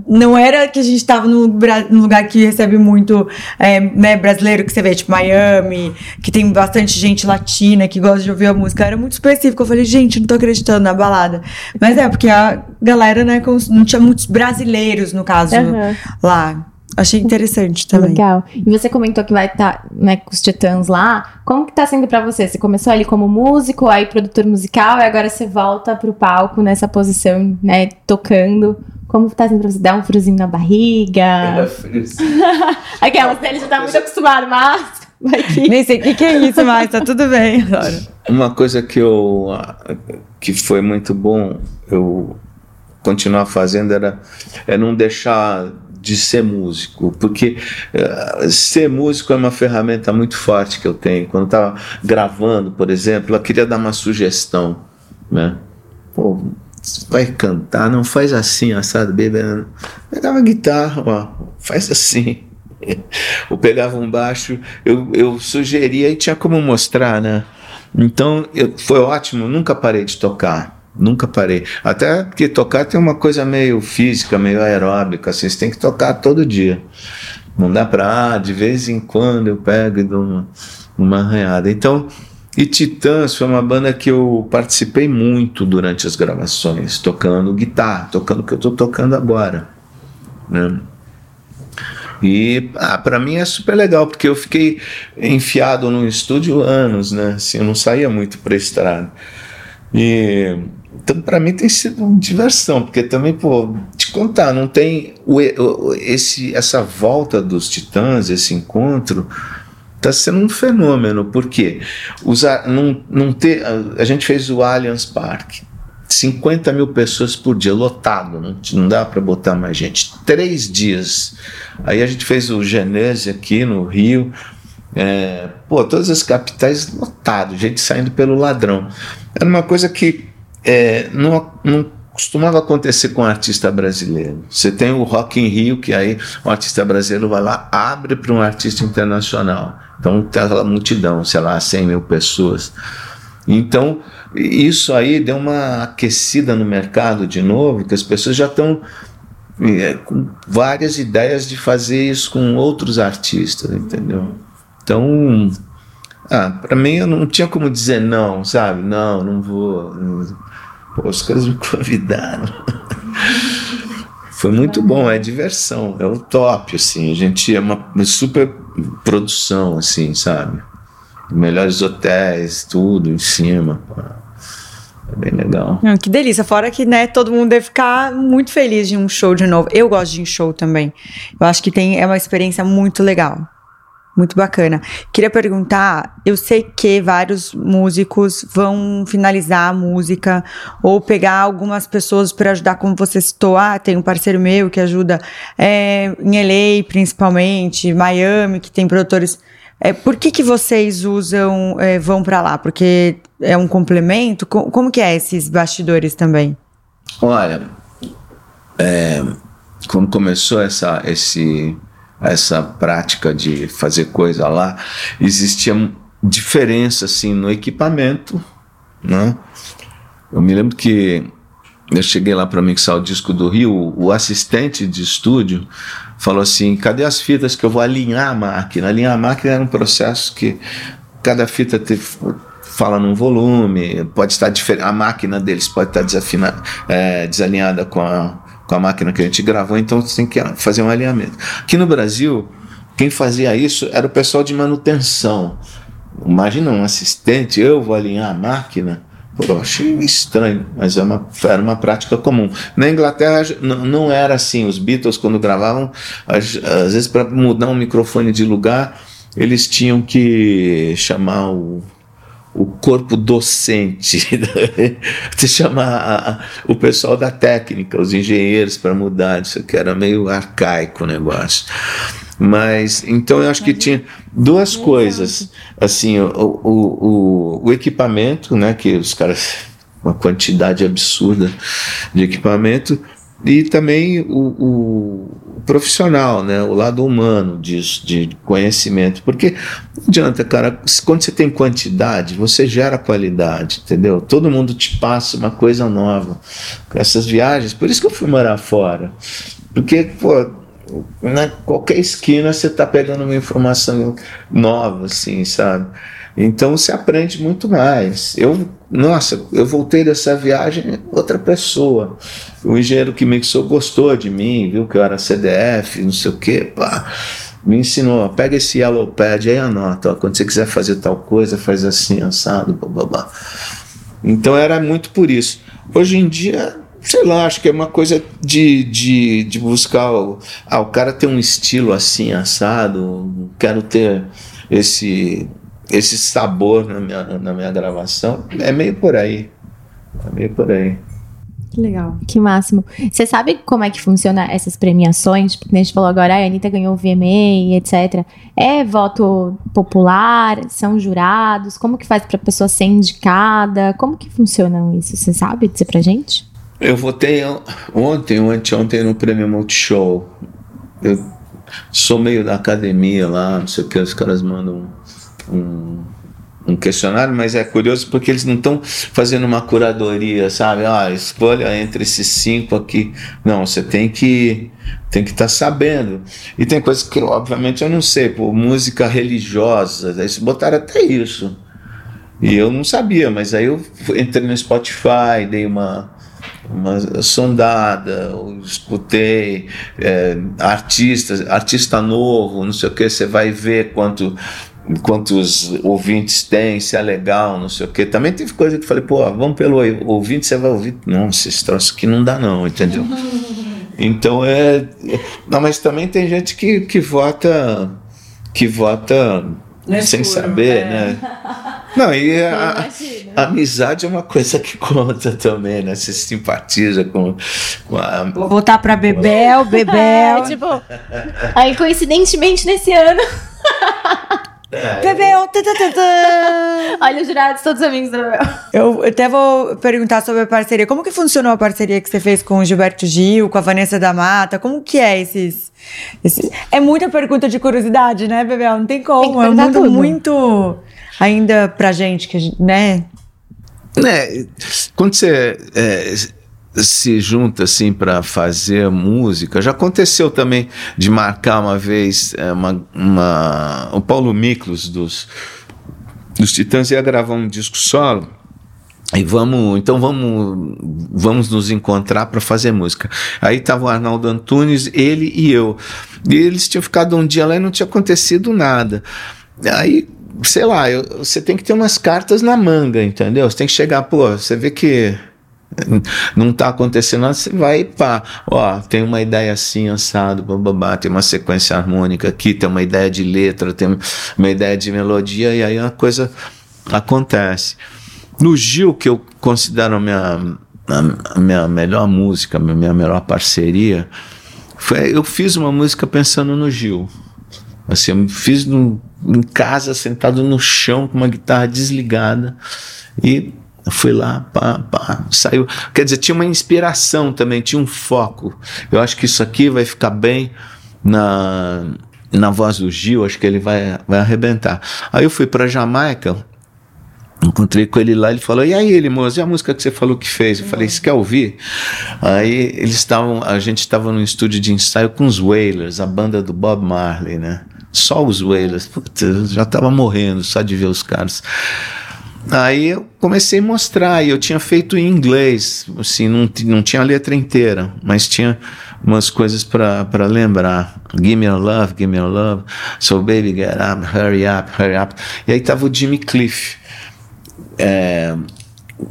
não era que a gente tava num, num lugar que recebe muito é, né, brasileiro, que você vê, tipo Miami, que tem bastante gente latina que gosta de ouvir a música. Era muito específico. Eu falei, gente, não tô acreditando na balada. Mas é, porque a galera, né, não tinha muitos brasileiros, no caso, uhum. lá. Achei interessante também. Legal. E você comentou que vai estar tá, né, com os Titãs lá. Como que tá sendo para você? Você começou ali como músico, aí produtor musical, e agora você volta pro palco nessa posição, né, tocando. Como tá sendo pra você? Dá um friozinho na barriga? <laughs> Aquelas dele já tá muito acostumado, mas... Nem sei o que, que é isso, mas tá tudo bem agora. Uma coisa que eu que foi muito bom eu continuar fazendo era é não deixar de ser músico, porque uh, ser músico é uma ferramenta muito forte que eu tenho. Quando estava gravando, por exemplo, eu queria dar uma sugestão, né? Pô, vai cantar, não faz assim, assado, bebendo. Pegava a guitarra, ó, faz assim. <laughs> Ou pegava um baixo, eu, eu sugeria e tinha como mostrar, né? Então eu, foi ótimo, nunca parei de tocar. Nunca parei. Até porque tocar tem uma coisa meio física, meio aeróbica, assim, você tem que tocar todo dia. Não dá pra, ah, de vez em quando eu pego e dou uma, uma arranhada. Então, e Titãs foi uma banda que eu participei muito durante as gravações, tocando guitarra, tocando o que eu estou tocando agora. Né? E ah, para mim é super legal, porque eu fiquei enfiado no estúdio anos, né? Assim, eu não saía muito para estrada. E então, para mim tem sido uma diversão, porque também, pô, te contar, não tem o, esse, essa volta dos Titãs, esse encontro, tá sendo um fenômeno, porque usar, não, não ter, a gente fez o Allianz Parque, 50 mil pessoas por dia, lotado, não, não dá para botar mais gente. Três dias. Aí a gente fez o Genese aqui no Rio, é, pô, todas as capitais lotado, gente saindo pelo ladrão. Era uma coisa que é, não, não costumava acontecer com um artista brasileiro. Você tem o Rock in Rio, que aí o artista brasileiro vai lá, abre para um artista internacional. Então tem aquela multidão, sei lá, 100 mil pessoas. Então isso aí deu uma aquecida no mercado de novo, que as pessoas já estão é, com várias ideias de fazer isso com outros artistas, entendeu? Então, ah, para mim eu não tinha como dizer não, sabe? Não, não vou. Não Pô, os caras me convidaram. <laughs> Foi muito bom, é diversão, é o top, assim. A gente é uma, super produção, assim, sabe? Melhores hotéis, tudo em cima. É bem legal. que delícia. Fora que, né, todo mundo deve ficar muito feliz de um show de novo. Eu gosto de um show também. Eu acho que tem, é uma experiência muito legal. Muito bacana. Queria perguntar, eu sei que vários músicos vão finalizar a música ou pegar algumas pessoas para ajudar, como você citou, ah, tem um parceiro meu que ajuda é, em LA, principalmente, Miami, que tem produtores. É, por que, que vocês usam, é, vão para lá? Porque é um complemento? Como, como que é esses bastidores também? Olha, é, quando começou essa, esse essa prática de fazer coisa lá, existia diferença assim no equipamento, né? Eu me lembro que eu cheguei lá para mixar o disco do Rio, o assistente de estúdio falou assim: cadê as fitas que eu vou alinhar a máquina? Alinhar a máquina era um processo que cada fita teve, fala num volume, pode estar diferente, a máquina deles pode estar desafinada, é, desalinhada com a, com a máquina que a gente gravou, então você tem que fazer um alinhamento. Aqui no Brasil, quem fazia isso era o pessoal de manutenção. Imagina um assistente, eu vou alinhar a máquina. Pô, eu achei estranho, mas é uma, era uma prática comum. Na Inglaterra não era assim. Os Beatles, quando gravavam, às, às vezes para mudar um microfone de lugar, eles tinham que chamar o o corpo docente, <laughs> você chamar o pessoal da técnica, os engenheiros para mudar isso que era meio arcaico o negócio. Mas então eu acho que tinha duas coisas, assim, o, o, o, o equipamento, né, que os caras uma quantidade absurda de equipamento e também o, o, profissional, né? o lado humano disso, de conhecimento. Porque não adianta, cara, quando você tem quantidade, você gera qualidade, entendeu? Todo mundo te passa uma coisa nova. Com essas viagens, por isso que eu fui morar fora. Porque, pô, na qualquer esquina você está pegando uma informação nova, assim, sabe? Então você aprende muito mais. Eu, nossa, eu voltei dessa viagem outra pessoa. O engenheiro que mixou gostou de mim, viu que eu era CDF, não sei o quê, pá. Me ensinou, pega esse yellow pad aí anota, ó, quando você quiser fazer tal coisa, faz assim, assado, blá, blá, Então era muito por isso. Hoje em dia, sei lá, acho que é uma coisa de, de, de buscar. O, ah, o cara tem um estilo assim, assado, quero ter esse, esse sabor na minha, na minha gravação. É meio por aí. É meio por aí. Que legal. Que máximo. Você sabe como é que funciona essas premiações? Porque a gente falou agora, a Anitta ganhou o VMA, etc. É voto popular? São jurados? Como que faz para a pessoa ser indicada? Como que funciona isso? Você sabe dizer pra gente? Eu votei ontem ou anteontem no Prêmio Multishow. Eu sou meio da academia lá, não sei o que, os caras mandam um um questionário, mas é curioso porque eles não estão fazendo uma curadoria, sabe? Ah, escolha entre esses cinco aqui. Não, você tem que tem que estar tá sabendo. E tem coisas que, obviamente, eu não sei, por música religiosa, eles botaram até isso. E eu não sabia, mas aí eu entrei no Spotify, dei uma, uma sondada, escutei é, artistas, artista novo, não sei o que, você vai ver quanto quantos ouvintes tem, se é legal, não sei o quê. Também teve coisa que eu falei, pô, vamos pelo ouvinte, você vai ouvir. Não, esse troço aqui não dá não, entendeu? <laughs> Então é... Não, mas também tem gente que, que vota que vota é sem saber, é. né? <laughs> Não, e a, a, amizade é uma coisa que conta também, né? Você simpatiza com, com a. Vou voltar pra Bebel, <laughs> Bebel. É, tipo, aí coincidentemente nesse ano. É, Bebel! <laughs> Olha os jurados, todos amigos do Bebel. Eu até vou perguntar sobre a parceria. Como que funcionou a parceria que você fez com o Gilberto Gil, com a Vanessa da Mata? Como que é esses... esses... É muita pergunta de curiosidade, né, Bebel? Não tem como. Tem é um mundo tudo. muito ainda pra gente, que, né? É, quando você... É, se junta assim para fazer música. Já aconteceu também de marcar uma vez é, uma, uma, o Paulo Miklos dos, dos Titãs ia gravar um disco solo. E vamos, então vamos, vamos nos encontrar para fazer música. Aí tava o Arnaldo Antunes, ele e eu. E eles tinham ficado um dia lá e não tinha acontecido nada. Aí, sei lá, eu, você tem que ter umas cartas na manga, entendeu? Você tem que chegar, pô, você vê que <laughs> não está acontecendo nada, você vai pá, ó, tem uma ideia assim, assado, bababá, tem uma sequência harmônica aqui, tem uma ideia de letra, tem uma ideia de melodia, e aí a coisa acontece. No Gil, que eu considero a minha, a minha melhor música, a minha melhor parceria, foi, eu fiz uma música pensando no Gil. Assim, eu fiz no, em casa, sentado no chão, com uma guitarra desligada, e eu fui lá, pá, pá, saiu. Quer dizer, tinha uma inspiração também, tinha um foco. Eu acho que isso aqui vai ficar bem na, na voz do Gil, acho que ele vai, vai arrebentar. Aí eu fui para Jamaica, encontrei com ele lá, ele falou: E aí, ele, moço, e a música que você falou que fez? Eu falei: Você quer ouvir? Aí eles estavam, a gente estava no estúdio de ensaio com os Wailers, a banda do Bob Marley, né? Só os. Puta, já estava morrendo só de ver os caras. Aí eu comecei a mostrar, e eu tinha feito em inglês, assim, não, não tinha a letra inteira, mas tinha umas coisas para lembrar. Give me your love, give me your love. So baby, get up, hurry up, hurry up. E aí tava o Jimmy Cliff. É,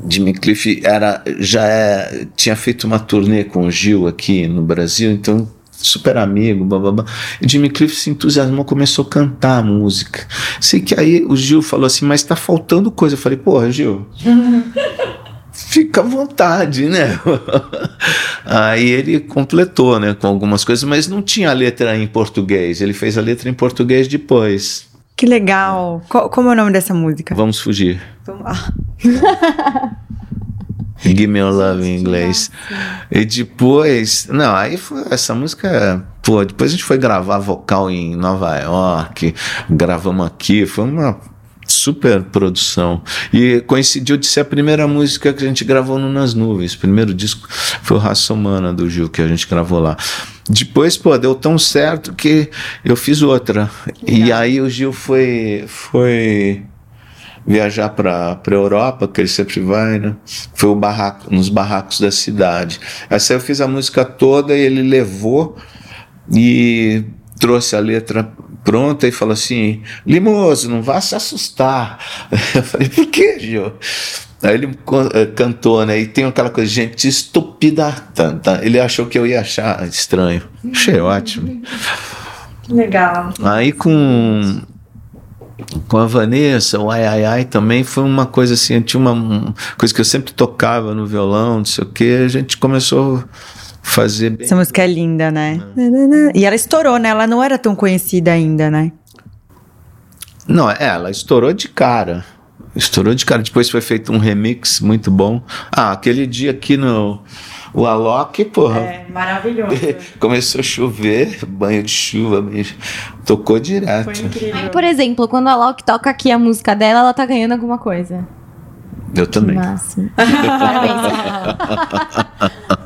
Jimmy Cliff era, já é, tinha feito uma turnê com o Gil aqui no Brasil, então super amigo, blá. E Jimmy Cliff se entusiasmou, começou a cantar a música. Sei que aí o Gil falou assim, mas tá faltando coisa. Eu falei, porra, Gil. <laughs> fica à vontade, né? <laughs> Aí ele completou, né, com algumas coisas, mas não tinha a letra em português. Ele fez a letra em português depois. Que legal. como é o nome dessa música? Vamos fugir. Vamos lá. <laughs> Give Me Your Love em inglês. E depois, não, aí foi, essa música, pô, depois a gente foi gravar vocal em Nova York, gravamos aqui, foi uma super produção. E coincidiu de ser a primeira música que a gente gravou no Nas Nuvens. O primeiro disco foi o Raça Humana do Gil, que a gente gravou lá. Depois, pô, deu tão certo que eu fiz outra. E aí o Gil foi. foi viajar para a Europa, que ele sempre vai, né? Foi o barraco, nos barracos da cidade. Essa eu fiz a música toda e ele levou e trouxe a letra pronta e falou assim: Limoso, não vá se assustar. <laughs> Eu falei: por que, Gil? Aí ele eh, cantou, né? E tem aquela coisa, gente, estúpida tanta. Ele achou que eu ia achar estranho. Achei ótimo. Legal. Aí com com a Vanessa, o Ai Ai Ai também foi uma coisa assim, tinha uma, uma coisa que eu sempre tocava no violão, não sei o que, a gente começou a fazer bem. Essa música é linda, né? É. E ela estourou, né? Ela não era tão conhecida ainda, né? Não, é, ela estourou de cara. Estourou de cara. Depois foi feito um remix muito bom. Ah, aquele dia aqui no o Alok, porra. É, maravilhoso. <laughs> Começou a chover, banho de chuva mesmo. Tocou direto. Foi incrível. Aí, por exemplo, quando a Alok toca aqui a música dela, ela tá ganhando alguma coisa. Eu também. Máximo. <laughs> Parabéns.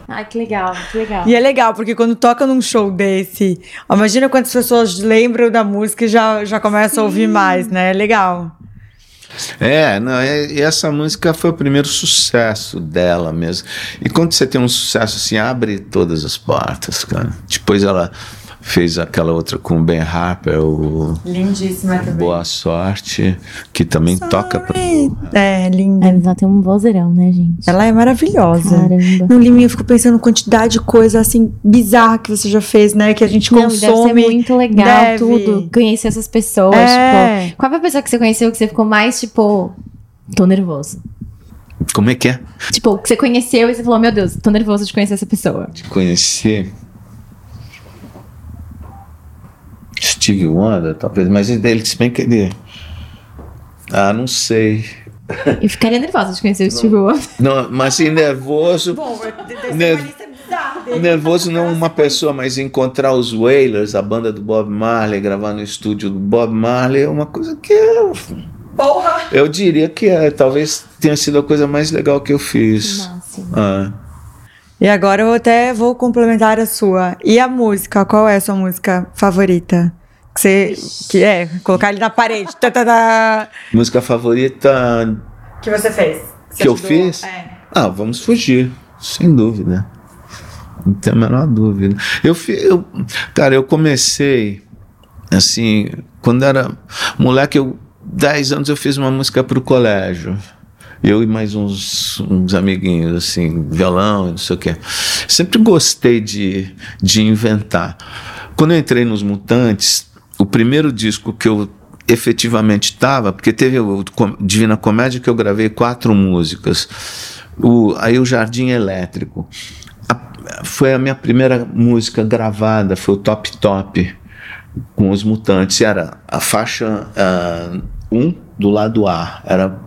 Ai, que legal, que legal. E é legal, porque quando toca num show desse, imagina quantas pessoas lembram da música e já, já começam a ouvir mais, né? É legal. É, não, é, essa música foi o primeiro sucesso dela mesmo. E quando você tem um sucesso assim, abre todas as portas, cara. Depois ela fez aquela outra com o Ben Harper, o Lindíssima também. Boa Sorte, que também Sorry. toca pra... É, linda. Ela tem um vozeirão, né, gente? Ela é maravilhosa. Caramba. No Liminha eu fico pensando quantidade de coisa assim bizarra que você já fez, né, que a gente Não, consome. Deve ser muito legal deve. tudo, conhecer essas pessoas, é. tipo, qual foi a pessoa que você conheceu que você ficou mais tipo tô nervoso? Como é que é? Tipo, que você conheceu e você falou, meu Deus, tô nervoso de conhecer essa pessoa. De conhecer? Steve Wonder, talvez, mas ele se bem que ele. Ah, não sei. Eu ficaria nervosa de conhecer o Steve Wonder. Não, mas assim, nervoso. Bom, ner nervoso não uma pessoa, mas encontrar os Wailers, a banda do Bob Marley, gravar no estúdio do Bob Marley é uma coisa que eu. Porra! Eu diria que é, talvez tenha sido a coisa mais legal que eu fiz. Máximo. Ah. E agora eu até vou complementar a sua. E a música? Qual é a sua música favorita? Que você. Que é, colocar ele na parede. Tá, tá, tá. Música favorita. Que você fez? Que, que eu fiz? É. Ah, vamos fugir. Sem dúvida. Não tem a menor dúvida. Eu, eu, cara, eu comecei assim, quando era moleque, eu 10 anos eu fiz uma música para o colégio. Eu e mais uns, uns amiguinhos, assim, violão, não sei o quê. Sempre gostei de, de inventar. Quando eu entrei nos Mutantes, o primeiro disco que eu efetivamente estava, porque teve o Divina Comédia que eu gravei quatro músicas. O, aí o Jardim Elétrico. A, foi a minha primeira música gravada, foi o Top Top com os Mutantes. Era a faixa 1 uh, um do lado A. Era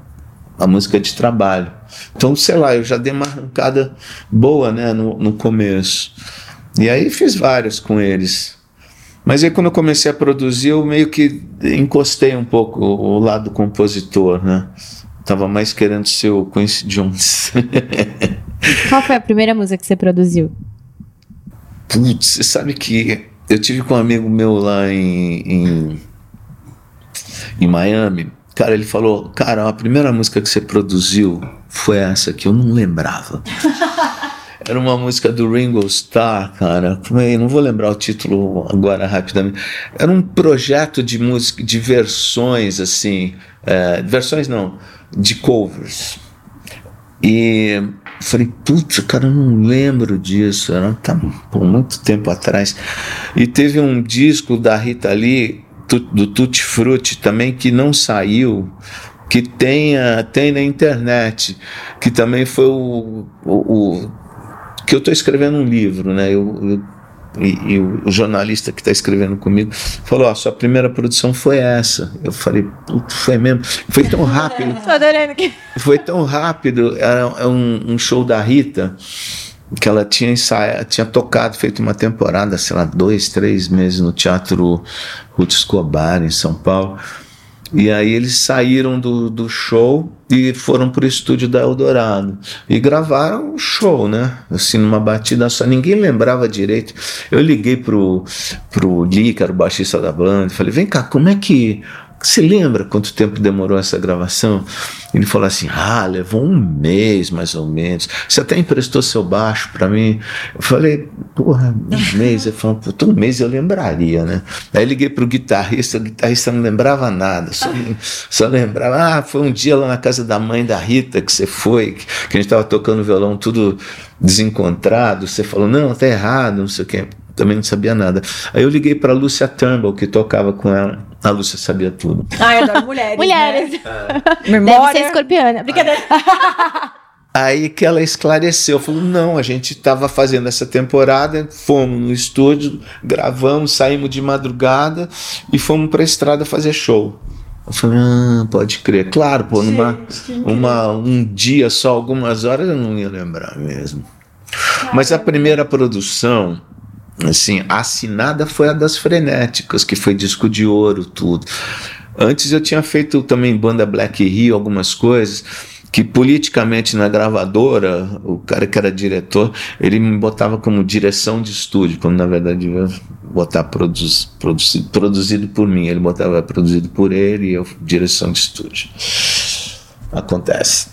a música de trabalho. Então, sei lá, eu já dei uma arrancada boa né, no, no começo. E aí fiz vários com eles. Mas aí quando eu comecei a produzir, eu meio que encostei um pouco o lado compositor, né? Tava mais querendo ser o Quincy Jones. <laughs> Qual foi a primeira música que você produziu? Putz, você sabe que eu tive com um amigo meu lá em, em, em Miami, Cara, ele falou, cara, a primeira música que você produziu foi essa que eu não lembrava. <laughs> Era uma música do Ringo Starr, cara. Não vou lembrar o título agora rapidamente. Era um projeto de música, de versões, assim. É, versões não, de covers. E falei, putz, cara, eu não lembro disso. Era tá, por muito tempo atrás. E teve um disco da Rita Lee do Tutti Frutti também que não saiu, que tem, tem na internet, que também foi o, o, o que eu estou escrevendo um livro, né? Eu, eu e, e, o jornalista que está escrevendo comigo falou: Ó, sua primeira produção foi essa. Eu falei: foi mesmo. Foi tão <laughs> rápido. Tô adorando que. Foi tão rápido. Era um, um show da Rita que ela tinha ensaiado, tinha tocado, feito uma temporada, sei lá, dois, três meses no Teatro Ruth Escobar, em São Paulo. E aí eles saíram do, do show e foram pro estúdio da Eldorado. E gravaram o show, né? Assim, numa batida só. Ninguém lembrava direito. Eu liguei pro, pro Lee, que era o baixista da banda, e falei, vem cá, como é que você lembra quanto tempo demorou essa gravação? Ele falou assim: Ah, levou um mês mais ou menos. Você até emprestou seu baixo para mim. Eu falei: Porra, um <laughs> mês. Ele falou: Todo mês eu lembraria, né? Aí liguei pro guitarrista, o guitarrista não lembrava nada, só, só lembrava: Ah, foi um dia lá na casa da mãe da Rita que você foi, que a gente tava tocando violão tudo desencontrado. Você falou: Não, tá errado, não sei o quê. Também não sabia nada. Aí eu liguei para Lúcia Turnbull, que tocava com ela A Lúcia sabia tudo. Ah, eu adoro mulheres. <laughs> Mulheres. Né? Deve Memória. ser escorpiana. Brincadeira. <laughs> Aí que ela esclareceu, falou: não, a gente estava fazendo essa temporada, fomos no estúdio, gravamos, saímos de madrugada e fomos para a estrada fazer show. Eu falei, ah, pode crer. Claro, pô, numa, uma, um dia só, algumas horas, eu não ia lembrar mesmo. Mas a primeira produção, assim, assinada foi a das Frenéticas, que foi disco de ouro, tudo. Antes eu tinha feito também banda Black Rio, algumas coisas que politicamente na gravadora, o cara que era diretor, ele me botava como direção de estúdio, quando na verdade eu botar produz, produzido, produzido por mim, ele botava produzido por ele e eu direção de estúdio. Acontece.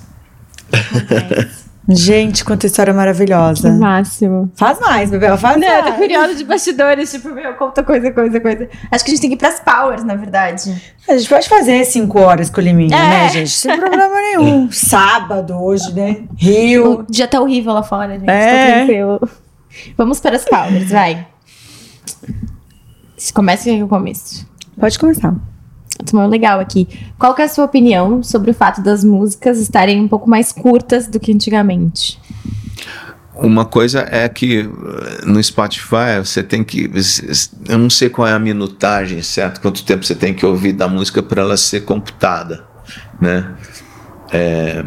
Gente, quanta história maravilhosa. Máximo. Faz mais, Bebel, faz Não, eu tô mais. curiosa de bastidores, tipo, meu, conta coisa, coisa, coisa. Acho que a gente tem que ir pras powers, na verdade. A gente pode fazer cinco horas com o Liminha, É. né, gente? Sem problema nenhum. Sábado hoje, né? Rio. O dia tá horrível lá fora, gente. É. Tá tranquilo. Vamos para as powers, vai. Começa aqui o começo. Pode começar. Muito legal aqui. Qual que é a sua opinião sobre o fato das músicas estarem um pouco mais curtas do que antigamente? Uma coisa é que eh, no Spotify você tem que. Eu não sei qual é a minutagem, certo? Quanto tempo você tem que ouvir da música para ela ser computada, né? É,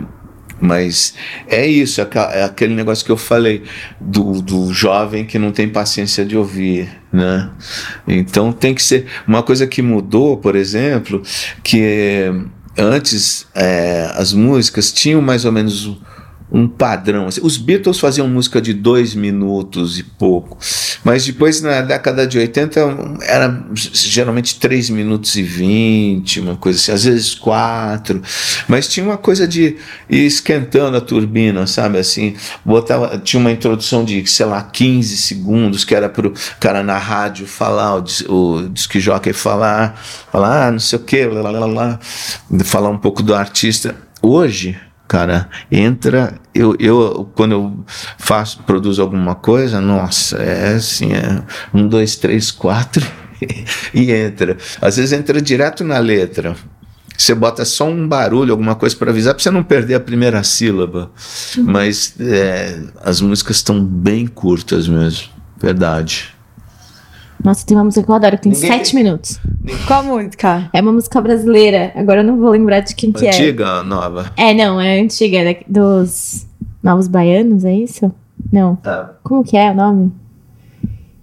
mas é isso, é é aquele negócio que eu falei do, do jovem que não tem paciência de ouvir, né? Então tem que ser. Uma coisa que mudou, por exemplo, que antes é, as músicas tinham mais ou menos um- padrão. assim. Os Beatles faziam música de dois minutos e pouco, mas depois na década de 80 era geralmente três minutos e vinte, uma coisa assim, às vezes quatro, mas tinha uma coisa de ir esquentando a turbina, sabe assim, botava, tinha uma introdução de, sei lá, 15 segundos, que era pro cara na rádio falar, o, o jockey falar, falar, ah, não sei o que, falar um pouco do artista. Hoje, cara, entra. Eu, eu quando eu faço, produzo alguma coisa, nossa, é assim, é um, dois, três, quatro <laughs> e entra. Às vezes entra direto na letra. Você bota só um barulho, alguma coisa para avisar, para você não perder a primeira sílaba. Mas é, as músicas estão bem curtas mesmo, verdade. Nossa, tem uma música que eu adoro, que tem Ninguém sete minutos. Qual música? É uma música brasileira. Agora eu não vou lembrar de quem que é. Antiga, nova. É, não, é antiga, é dos Novos Baianos, é isso? Não. Como que é o nome?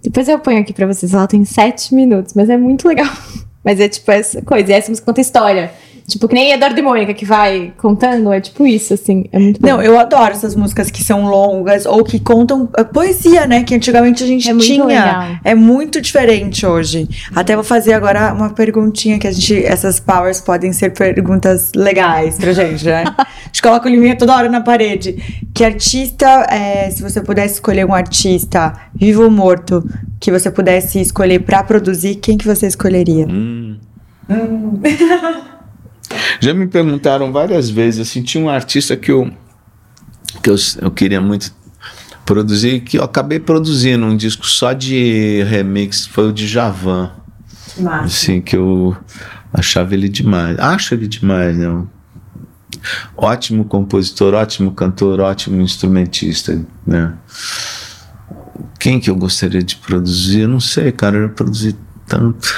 Depois eu ponho aqui pra vocês. Ela tem sete minutos, mas é muito legal. <laughs> Mas é tipo essa coisa. E essa música conta história. Tipo, que nem Eduardo e Mônica que vai contando. É tipo isso, assim. É muito bom. Não, eu adoro essas músicas que são longas ou que contam a poesia, né? Que antigamente a gente É muito tinha. legal. É muito diferente hoje. Até vou fazer agora uma perguntinha que a gente. Essas powers podem ser perguntas legais pra gente, né? <laughs> a gente coloca o liminha toda hora na parede. Que artista, é, se você pudesse escolher um artista, vivo ou morto, que você pudesse escolher pra produzir, quem que você escolheria? Hum. <laughs> Já me perguntaram várias vezes, assim, tinha um artista que eu, que eu, eu queria muito produzir, que eu acabei produzindo um disco só de remix, foi o de Javan, assim, que eu achava ele demais, acho ele demais, né? Ótimo compositor, ótimo cantor, ótimo instrumentista, né? Quem que eu gostaria de produzir? Eu não sei, cara, eu produzi tanto.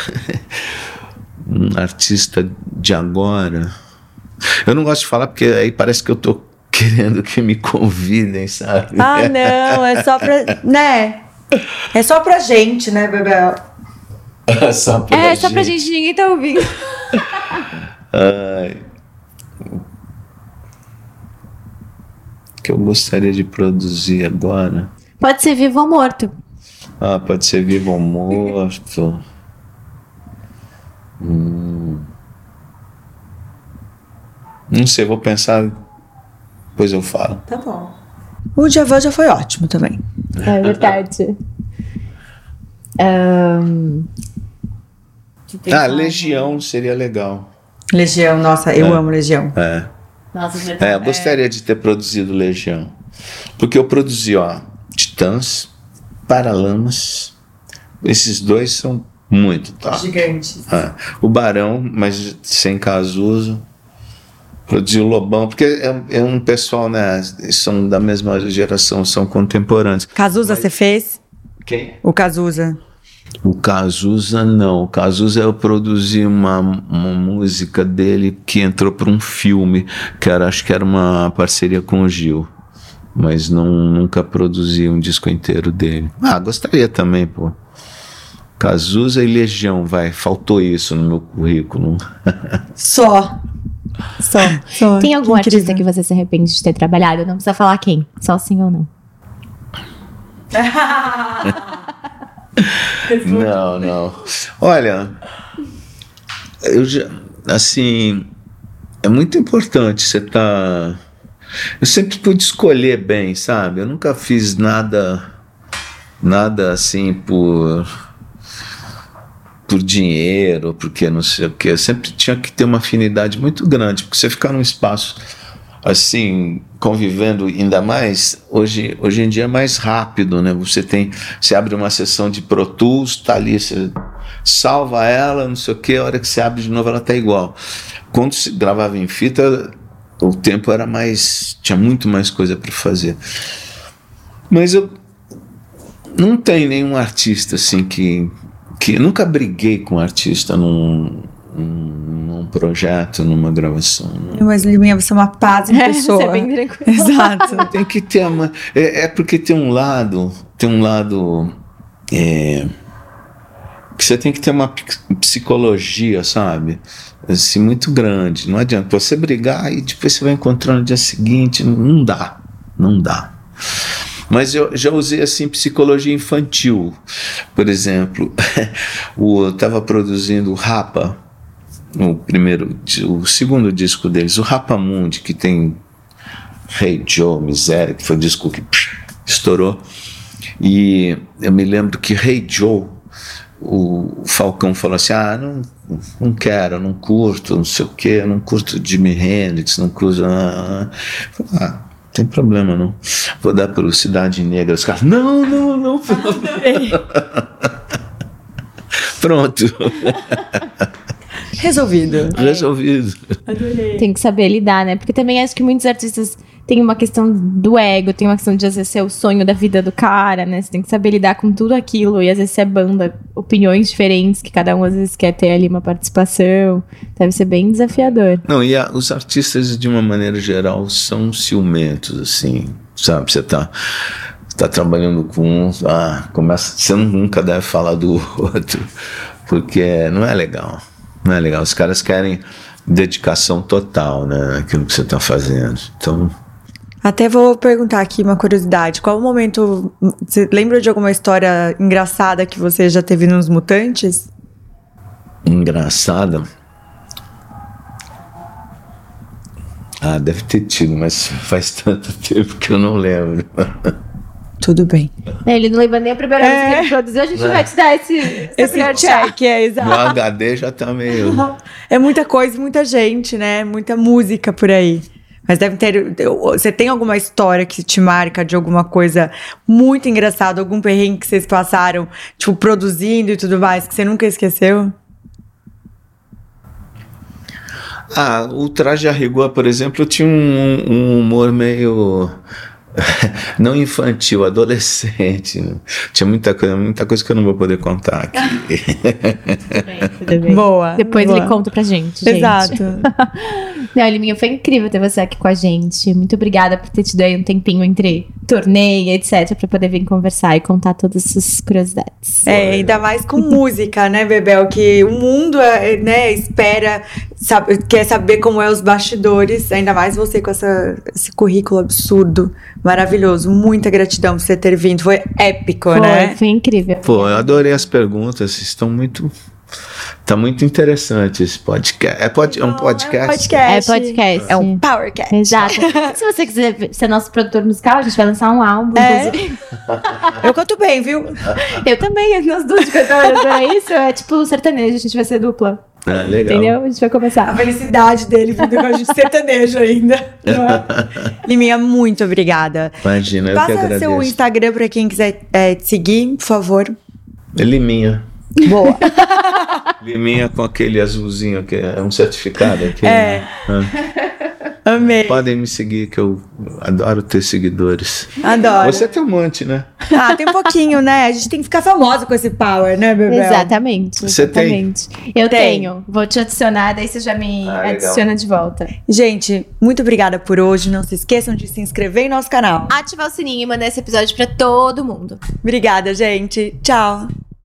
<laughs> um artista de agora. Eu não gosto de falar porque aí parece que eu tô <laughs> querendo que me convidem, sabe? Ah, não, é só pra. né? É só pra gente, né, Bebel? <laughs> só pra É, só pra gente, ninguém tá ouvindo. <laughs> Ai. Que eu gostaria de produzir agora. Pode ser vivo ou morto. Ah, pode ser vivo ou morto. Hum. Não sei, vou pensar. Depois eu falo. Tá bom. O Djavan já foi ótimo também. É verdade. <laughs> Pensar. Ah, Legião seria legal. Legião, nossa, eu É. amo Legião. É. Nossa. É, eu gostaria de ter produzido Legião. Porque eu produzi, ó, Titãs, Paralamas. Esses dois são Muito top. Gigantes. É. O Barão, mas sem Cazuza. Produziu o Lobão, porque é, é um pessoal, né? São da mesma geração, são contemporâneos. Cazuza você fez? Quem? O Cazuza. O Cazuza não. O Cazuza eu produzi uma, uma música dele que entrou para um filme, que era, acho que era uma parceria com o Gil. Mas não, nunca produzi um disco inteiro dele. Ah, gostaria também, pô. Cazuza e Legião, vai. Faltou isso no meu currículo. <laughs> Só. Só. Só. Tem algum Que artista incrível. que você se arrepende de ter trabalhado? Não precisa falar quem, só sim ou não. <laughs> Não, não. Olha, eu já, assim, é muito importante você tá. Eu sempre pude escolher bem, sabe? Eu nunca fiz nada, nada assim por por dinheiro, porque não sei o que. Sempre tinha que ter uma afinidade muito grande, porque você ficar num espaço assim convivendo ainda mais hoje hoje em dia é mais rápido né? Você tem você abre uma sessão de Pro Tools tá ali você salva ela não sei o que a hora que você abre de novo ela tá igual. Quando se gravava em fita o tempo era mais tinha muito mais coisa para fazer. Mas eu não tem nenhum artista assim que que eu nunca briguei com um artista num, num, num projeto numa gravação não. Mas, Liminha, você é uma paz em pessoa. <laughs> Você é bem tranquilo. <laughs> Exato. Tem que ter uma. É, é porque tem um lado. Tem um lado. é, que você tem que ter uma psicologia, sabe? Assim, muito grande. Não adianta você brigar e depois você vai encontrar no dia seguinte. Não dá. Não dá. Mas eu já usei assim psicologia infantil. Por exemplo, <laughs> eu estava produzindo o Rapa, o primeiro, o segundo disco deles, o Rapa Mundi, que tem Hey Joe, Miséria, que foi o disco que psh, estourou. E eu me lembro que Hey Joe, o Falcão falou assim: ah, não, não quero, não curto, não sei o quê, não curto Jimi Hendrix, não curto. Ah, ah. Ah, tem problema não. Vou dar para o Cidade Negra. Os caras, não, não, não. amor." Pronto, Resolvido. resolvido. Tem que saber lidar, né? Porque também acho que muitos artistas têm uma questão do ego, tem uma questão de às vezes ser o sonho da vida do cara, né? Você tem que saber lidar com tudo aquilo. E às vezes é banda, opiniões diferentes, que cada um às vezes quer ter ali uma participação. Deve ser bem desafiador. Não, e a- os artistas, de uma maneira geral, são ciumentos, assim, sabe? Você tá, tá trabalhando com um, ah, começa, você nunca deve falar do <laughs> outro, porque não é legal, não é legal. Os caras querem dedicação total, né, naquilo que você tá fazendo. Então, Até vou perguntar aqui uma curiosidade. Qual o momento. Você lembra de alguma história engraçada que você já teve nos Mutantes? engraçada. Ah, deve ter tido, mas faz <laughs> tanto tempo que eu não lembro. Tudo bem. É, Ele não lembra nem a primeira vez que ele produziu, a gente vai te dar esse, esse, Esse check, é exato. HD já tá meio. <laughs> É muita coisa, e muita gente, né? Muita música por aí. Mas deve ter. Você tem alguma história que te marca de alguma coisa muito engraçada, algum perrengue que vocês passaram, tipo, produzindo e tudo mais, que você nunca esqueceu? Ah, o traje a rigor, por exemplo, tinha um, um humor meio. <laughs> Não infantil, adolescente. né? Tinha muita coisa, muita coisa que eu não vou poder contar aqui. <laughs> <laughs> Tudo bem. Boa. Depois boa. ele conta pra gente, gente. Exato. Não, Liminha, foi incrível ter você aqui com a gente. Muito obrigada por ter te dado um tempinho entre torneio e etc. pra poder vir conversar e contar todas essas curiosidades. É, ainda mais com música, né, Bebel? Que o mundo, é, né, espera, sabe, quer saber como é os bastidores. Ainda mais você com essa, esse currículo absurdo, maravilhoso. Muita gratidão por você ter vindo. Foi épico, Foi, né? foi incrível. Pô, eu adorei as perguntas, estão muito. Tá muito interessante esse podcast. É, pod, é um podcast? É podcast. É um Powercast. Exato. <laughs> Se você quiser ser nosso produtor musical, a gente vai lançar um álbum. É. <laughs> Eu canto bem, viu? Eu também, nós duas de cantoras, não é isso? É tipo sertanejo, a gente vai ser dupla. Ah, legal. Entendeu? A gente vai A começar. felicidade dele vindo com a gente sertanejo ainda. <laughs> é? Liminha, muito obrigada. Imagina, eu que Passa agradeço. seu Instagram pra quem quiser é, te seguir, por favor. Liminha. Boa. <laughs> Liminha com aquele azulzinho que é um certificado. Aqui, É. né? Amei. Podem me seguir, que eu adoro ter seguidores. Adoro. Você tem um monte, né? Ah, tem um pouquinho, né? A gente tem que ficar famosa com esse power, né, Bebel? Exatamente. Você tem? exatamente. Eu Tem. tenho. Vou te adicionar, daí você já me Ah, legal. adiciona de volta. Gente, muito obrigada por hoje. Não se esqueçam de se inscrever em nosso canal. Ativar o sininho e mandar esse episódio pra todo mundo. Obrigada, gente. Tchau.